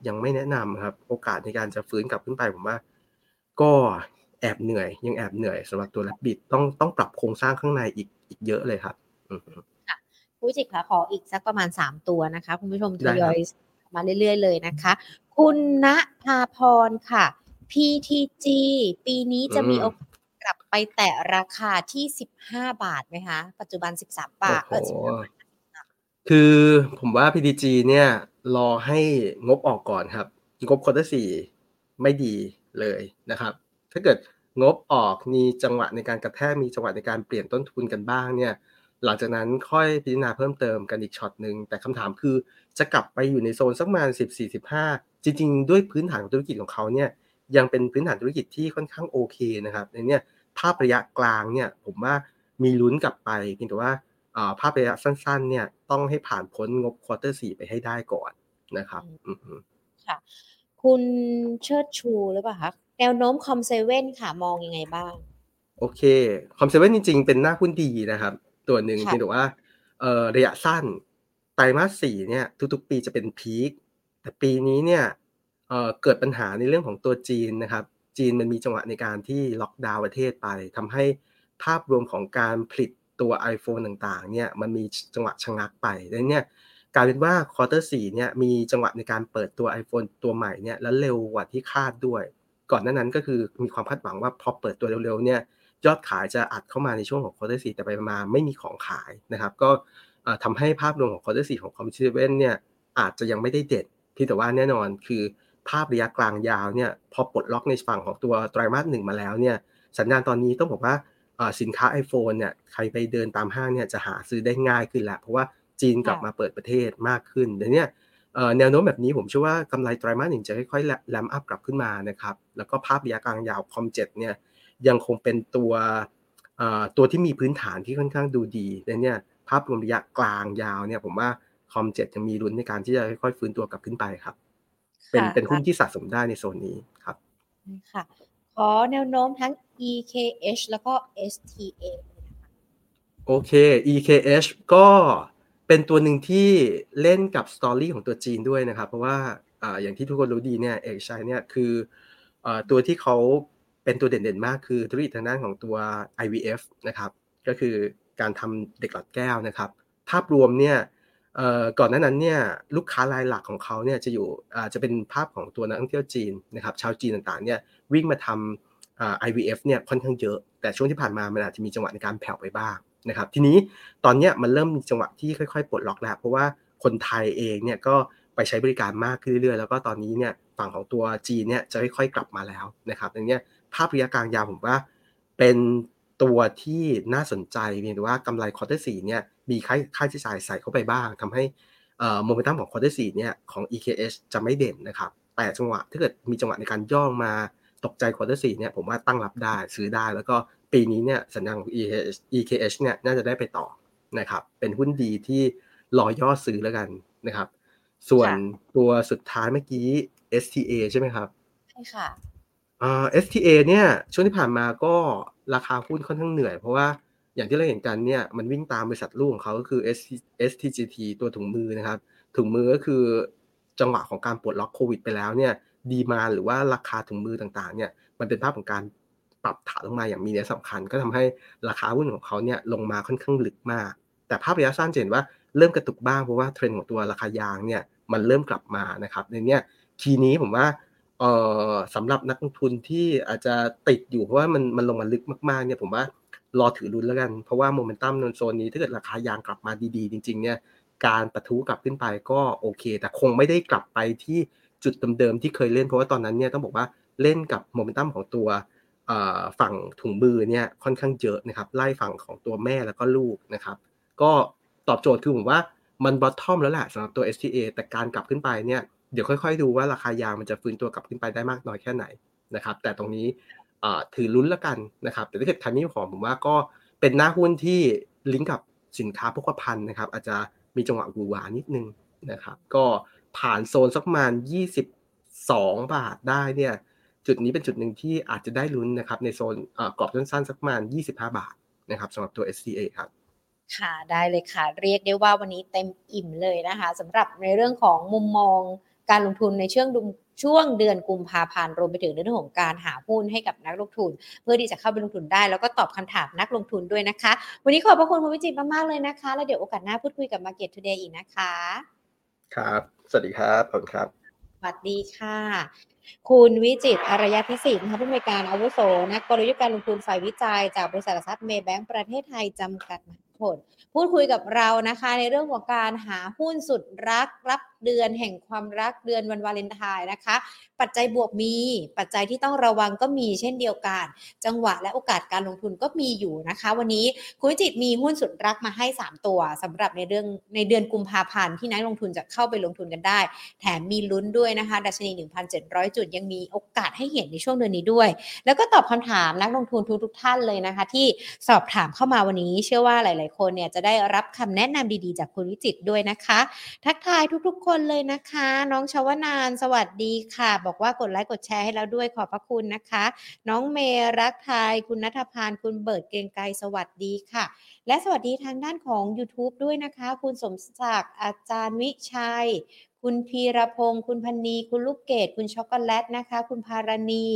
ยังไม่แนะนำครับ โอกาสในการจะฟื้นกลับขึ้นไปผมว่า ก็แอบเหนื่อย ยังแอบเหนื่อยสำหรับตัวแลบบิดต้องต้องปรับโครงสร้างข้างในอีกอีกเยอะเลยครับ
ผู้จิกค่ะขออีกสักประมาณ 3 ตัวนะคะ คุณผู้ชมทยอยมาเรื่อยๆ เลยนะคะ คุณณภาพรค่ะ PTG ปีนี้จะมีโอกาสกลับไปแตะราคาที่ 15 บาทไหมคะ ปัจจุบัน 13 บาทเออ
คือผมว่า PTG เนี่ยรอให้งบออกก่อนครับ งบ quarter สี่ไม่ดีเลยนะครับ ถ้าเกิดงบออกมีจังหวะในการกระแทกมีจังหวะในการเปลี่ยนต้นทุนกันบ้างเนี่ย หลังจากนั้นค่อยพิจารณาเพิ่มเติมกันอีกช็อตหนึ่งแต่คำถามคือจะกลับไปอยู่ในโซนสักประมาณ10 45จริง ๆ ด้วยพื้นฐานของธุรกิจของเขาเนี่ยยังเป็นพื้นฐานธุรกิจที่ค่อนข้างโอเคนะครับในนี้ภาพระยะกลางเนี่ยผมว่ามีลุ้นกลับไปเพียงแต่ว่าภาพระยะสั้นๆเนี่ยต้องให้ผ่านพ้นงบ quarter สี่ไปให้ได้ก่อนนะครับ
ค่ะคุณเชิดชูหรือเปล่าคะแนวโน้ม Com7 ค่ะมองยังไงบ้าง
โอเค Com7จริงๆ เป็นหน้าหุ้นดีนะครับ ตัวหนึ่งเพียงแต่ว่าระยะสั้นไตรมาสสี่เนี่ยทุกๆ ปีจะเป็น peak แต่ปีนี้เนี่ยเกิดปัญหาในเรื่องของตัวจีนนะครับ จีนมันมีจังหวะในการที่ล็อกดาวน์ประเทศไปทำให้ภาพรวมของการผลิตตัว iPhone ต่างๆเนี่ยมันมีจังหวะชะงักไปดังนั้นเนี่ยกลายเป็นว่า quarter สี่เนี่ยมีจังหวะในการเปิดตัว iPhone ตัวใหม่เนี่ยแล้วเร็วกว่าที่คาดด้วย ก่อนหน้านั้นก็คือมีความคาดหวังว่าพอเปิดตัวเร็วๆเนี่ย ยอดขายจะอัดเข้ามาในช่วงของ quarter สี่แต่ไปมาไม่มีของขายนะครับ ก็ทำให้ภาพรวมของ quarter สี่ของ Com7เนี่ยอาจจะยังไม่ได้เด่นเพียงแต่ว่าแน่นอนคือภาพระยะกลางยาวเนี่ยพอปลดล็อกในฝั่งของตัวไตรมาสหนึ่งมาแล้วเนี่ยสัญญาณตอนนี้ต้องบอกว่าสินค้า iPhone เนี่ยใครไปเดินตามห้างเนี่ยจะหาซื้อได้ง่ายขึ้นแล้วเพราะว่าจีนกลับมาเปิดประเทศมากขึ้นเดี๋ยวนี้แนวโน้มแบบนี้ผมเชื่อว่ากำไรไตรมาสหนึ่งจะค่อยๆ ramp up กลับขึ้นมานะครับแล้วก็ภาพระยะกลางยาว Com เจ็ดเนี่ย ยังคงเป็นตัวตัวที่มีพื้นฐานที่ค่อนข้างดูดีดังนี้ภาพรวมระยะกลางยาวเนี่ยผมว่าคอมเจ็ดยังมีลุ้นในการที่จะค่อยๆฟื้นตัวกลับขึ้นไปครับ เป็นเป็นหุ้นที่สะสมได้ในโซนนี้ครับ
ค่ะขอแนวโน้มทั้ง EKH แล้วก็ STA
โอเค EKH ก็เป็นตัวหนึ่งที่เล่นกับสตอรี่ของตัวจีนด้วยนะครับ เพราะว่าออย่างที่ทุกคนรู้ดีเนี่ยเอกชัยเนี่ยคืออตัวที่เขา เป็นตัวเด่นๆมากคือธุรกิจทางด้านของตัว IVF นะครับ ก็คือการทำเด็กหลอดแก้วนะครับ ภาพรวมเนี่ยก่อนหน้านั้นเนี่ยลูกค้ารายหลักของเขาเนี่ยจะอยู่จะเป็นภาพของตัวนักท่องเที่ยวจีนนะครับชาวจีนต่างๆเนี่ยวิ่งมาทำ IVF เนี่ยค่อนข้างเยอะ แต่ช่วงที่ผ่านมามันอาจจะมีจังหวะในการแผ่วไปบ้างนะครับทีนี้ตอนนี้มันเริ่มมีจังหวะที่ค่อยๆปลดล็อกแล้ว เพราะว่าคนไทยเองเนี่ยก็ไปใช้บริการมากขึ้นเรื่อยๆ แล้วก็ตอนนี้เนี่ยฝั่งของตัวจีนเนี่ยจะค่อยๆกลับมาแล้วนะครับดังนั้น ภาพระยะกลางยาวผมว่า เป็นตัวที่น่าสนใจเพียงแต่ว่ากำไร quarter สี่เนี่ยมีค่าค่าใช้จ่ายใส่เข้าไปบ้างทำให้โมเมนตัมของ quarter สี่เนี่ยของ EKH จะไม่เด่นนะครับ แต่จังหวะถ้าเกิดมีจังหวะในการย่อลงมาตกใจ quarter สี่เนี่ยผมว่าตั้งรับได้ซื้อได้ แล้วก็ปีนี้เนี่ยสัญญาณของ EKH เนี่ยน่าจะได้ไปต่อนะครับเป็นหุ้นดีที่รอย่อซื้อแล้วกันนะครับ ส่วนตัวสุดท้ายเมื่อกี้ STA ใช่ไหมครับ
ใช่ค่ะ
อ่า STA เนี่ยช่วงที่ผ่านมาก็ราคาหุ้นค่อนข้างเหนื่อย เพราะว่าอย่างที่เราเห็นกันเนี่ยมันวิ่งตามบริษัทลูกของเขาก็คือ STGT ตัวถุงมือนะครับ ถุงมือก็คือจังหวะของการปลดล็อกโควิดไปแล้วเนี่ยดีมาหรือว่าราคาถุงมือต่างๆเนี่ยมันเป็นภาพของการปรับฐานลงมาอย่างมีนัยสำคัญ ก็ทำให้ราคาหุ้นของเขาเนี่ยลงมาค่อนข้างลึกมาก แต่ภาพระยะสั้นเห็นว่าเริ่มกระตุกบ้างเพราะว่าเทรนด์ของตัวราคายางเนี่ยมันเริ่มกลับมานะครับในเนี้ทีย์นี้ผมว่า เอ่อสำหรับนักลงทุนที่อาจจะติดอยู่เพราะว่ามันมันลงมาลึกมากๆเนี่ยผมว่ารอถือรุนแล้วกัน เพราะว่าโมเมนตัมในโซนนี้ถ้าเกิดราคายางกลับมาดีๆ จริง ๆ เนี่ยการปะทุกลับขึ้นไปก็โอเค แต่คงไม่ได้กลับไปที่จุดเดิมๆที่เคยเล่น เพราะว่าตอนนั้นเนี่ยต้องบอกว่าเล่นกับโมเมนตัมของตัวฝั่งถุงมือเนี่ยค่อนข้างเยอะนะครับไล่ฝั่งของตัวแม่แล้วก็ลูกนะครับ ก็ตอบโจทย์คือผมว่ามันบอททอมแล้วแหละสำหรับตัว STA แต่การกลับขึ้นไปเนี่ย เดี๋ยวค่อยๆดูว่าราคายางมันจะฟื้นตัวกลับขึ้นไปได้มากน้อยแค่ไหนนะครับ แต่ตรงนี้ถือลุ้นแล้วกันนะครับ แต่ถ้าเกิดทันนี้ของผมว่าก็เป็นหน้าหุ้นที่ลิงก์กับสินค้าพกพานะครับ อาจจะมีจังหวะกูวานิดนึงนะครับ ก็ผ่านโซนสักประมาณ 22 บาทได้เนี่ย จุดนี้เป็นจุดหนึ่งที่อาจจะได้ลุ้นนะครับ ในโซนกรอบสั้นๆสักประมาณ 25 บาทนะครับสำหรับตัว SCA ครับ
ค่ะได้เลยค่ะ เรียกได้ว่าวันนี้เต็มอิ่มเลยนะคะสำหรับในเรื่องของมุมมอง การลงทุนในช่วงช่วงเดือนกุมภาพันธ์รวมไปถึงเรื่องของการหาหุ้นให้กับนักลงทุน เพื่อที่จะเข้าไปลงทุนได้ แล้วก็ตอบคำถามนักลงทุนด้วยนะคะ วันนี้ขอบพระคุณคุณวิจิตรมากๆเลยนะคะ แล้วเดี๋ยวโอกาสหน้าพูดคุยกับ Market Today อีกนะคะ
ครับ สวัสดีครับขอบคุณครับ
สวัสดีค่ะ คุณวิจิตอารยพิสิทธิ์ผู้อำนวยการอาวุโสนักกลยุทธ์การลงทุนฝ่ายวิจัย จากบริษัททรัพย์เมย์แบงก์ประเทศไทยจำกัดมหาชนพูดคุยกับเรานะคะ ในเรื่องของการหาหุ้นสุดรักรับ เดือนแห่งความรักเดือนวันวาเลนไทน์นะคะ ปัจจัยบวกมี ปัจจัยที่ต้องระวังก็มีเช่นเดียวกัน จังหวะและโอกาสการลงทุนก็มีอยู่นะคะ วันนี้คุณวิจิตมีหุ้นสุดรักมาให้ 3 ตัวสำหรับในเรื่องในเดือนกุมภาพันธ์ที่นักลงทุนจะเข้าไปลงทุนกันได้ แถมมีลุ้นด้วยนะคะดัชนี 1,700 จุดยังมีโอกาสให้เห็นในช่วงเดือนนี้ด้วย แล้วก็ตอบคำถามนักลงทุนทุกทุกท่านเลยนะคะ ที่สอบถามเข้ามาวันนี้ เชื่อว่าหลาย ๆ คนเนี่ยจะได้รับคำแนะนำดี ๆ จากคุณวิจิตด้วยนะคะ ทักทายทุก ๆ คนเลยนะคะ น้องชวนานสวัสดีค่ะ บอกว่ากดไลค์กดแชร์ให้แล้วด้วยขอบพระคุณนะคะ น้องเมย์รักไทย คุณนัทพานคุณเบิร์ดเกรงไกรสวัสดีค่ะ และสวัสดีทางด้านของ YouTube ด้วยนะคะ คุณสมศักดิ์อาจารย์วิชัยคุณพีรพงศ์คุณพันนี คุณลูกเกด คุณช็อกโกแลตนะคะ คุณพารณี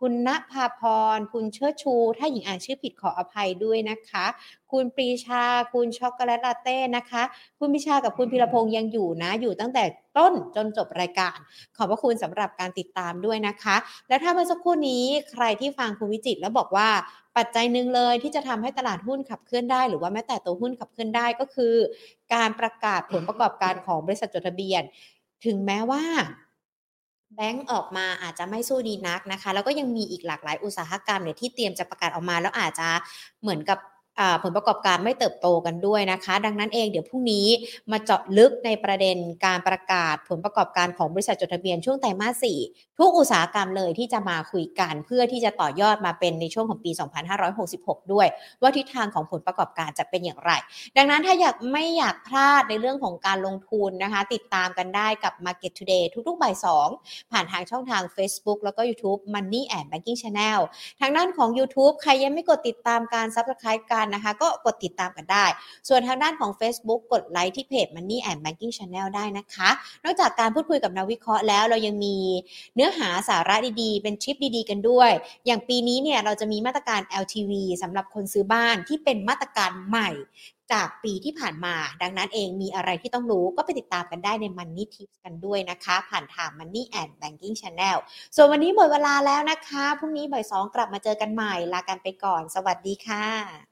คุณณภาพร คุณเชิดชู ถ้าหญิงอ่านชื่อผิดขออภัยด้วยนะคะ คุณปรีชา คุณช็อกโกแลตลาเต้นะคะ คุณพิชากับคุณพีรพงศ์ยังอยู่นะ อยู่ตั้งแต่ต้นจนจบรายการ ขอบพระคุณสำหรับการติดตามด้วยนะคะ และถ้าเมื่อสักครู่นี้ใครที่ฟังคุณวิจิตรแล้วบอกว่าปัจจัยหนึ่งเลยที่จะทำให้ตลาดหุ้นขับเคลื่อนได้ หรือว่าแม้แต่ตัวหุ้นขับเคลื่อนได้ก็คือ การประกาศผลประกอบการของบริษัทจดทะเบียน ถึงแม้ว่า แบงก์ออกมาอาจจะไม่สู้ดีนักนะคะ แล้วก็ยังมีอีกหลากหลายอุตสาหกรรมเนี่ยที่เตรียมจะประกาศออกมา แล้วอาจจะเหมือนกับ ผลประกอบการไม่เติบโตกันด้วยนะคะ ดังนั้นเองเดี๋ยวพรุ่งนี้มาเจาะลึกในประเด็นการประกาศผลประกอบการของบริษัทจดทะเบียนช่วงไตรมาสสี่ทุกอุตสาหกรรมเลยที่จะมาคุยกันเพื่อที่จะต่อยอดมาเป็นในช่วงของปี 2566 ด้วย ว่าทิศทางของผลประกอบการจะเป็นอย่างไร ดังนั้นถ้าอยากไม่อยากพลาดในเรื่องของการลงทุนนะคะ ติดตามกันได้กับ Market Today ทุกๆบ่าย2ผ่านทางช่องทาง Facebook แล้วก็ YouTube Money and Banking Channel ทางด้านของ YouTube ใครยังไม่กดติดตามการ Subscribe กันนะคะ ก็กดติดตามกันได้ ส่วนทางด้านของ Facebook กดไลค์ที่เพจ Money and Banking Channel ได้นะคะ นอกจากการพูดคุยกับนักวิเคราะห์แล้วเรายังมีเนื้อหาสาระดีๆ เป็นทริปดีๆ กันด้วย อย่างปีนี้เนี่ยเราจะมีมาตรการ LTV สำหรับคนซื้อบ้านที่เป็นมาตรการใหม่จากปีที่ผ่านมา ดังนั้นเองมีอะไรที่ต้องรู้ก็ไปติดตามกันได้ใน Money Tips กันด้วยนะคะ ผ่านทาง Money and Banking Channel ส่วนวันนี้หมดเวลาแล้วนะคะ พรุ่งนี้บ่ายสองกลับมาเจอกันใหม่ ลากันไปก่อน สวัสดีค่ะ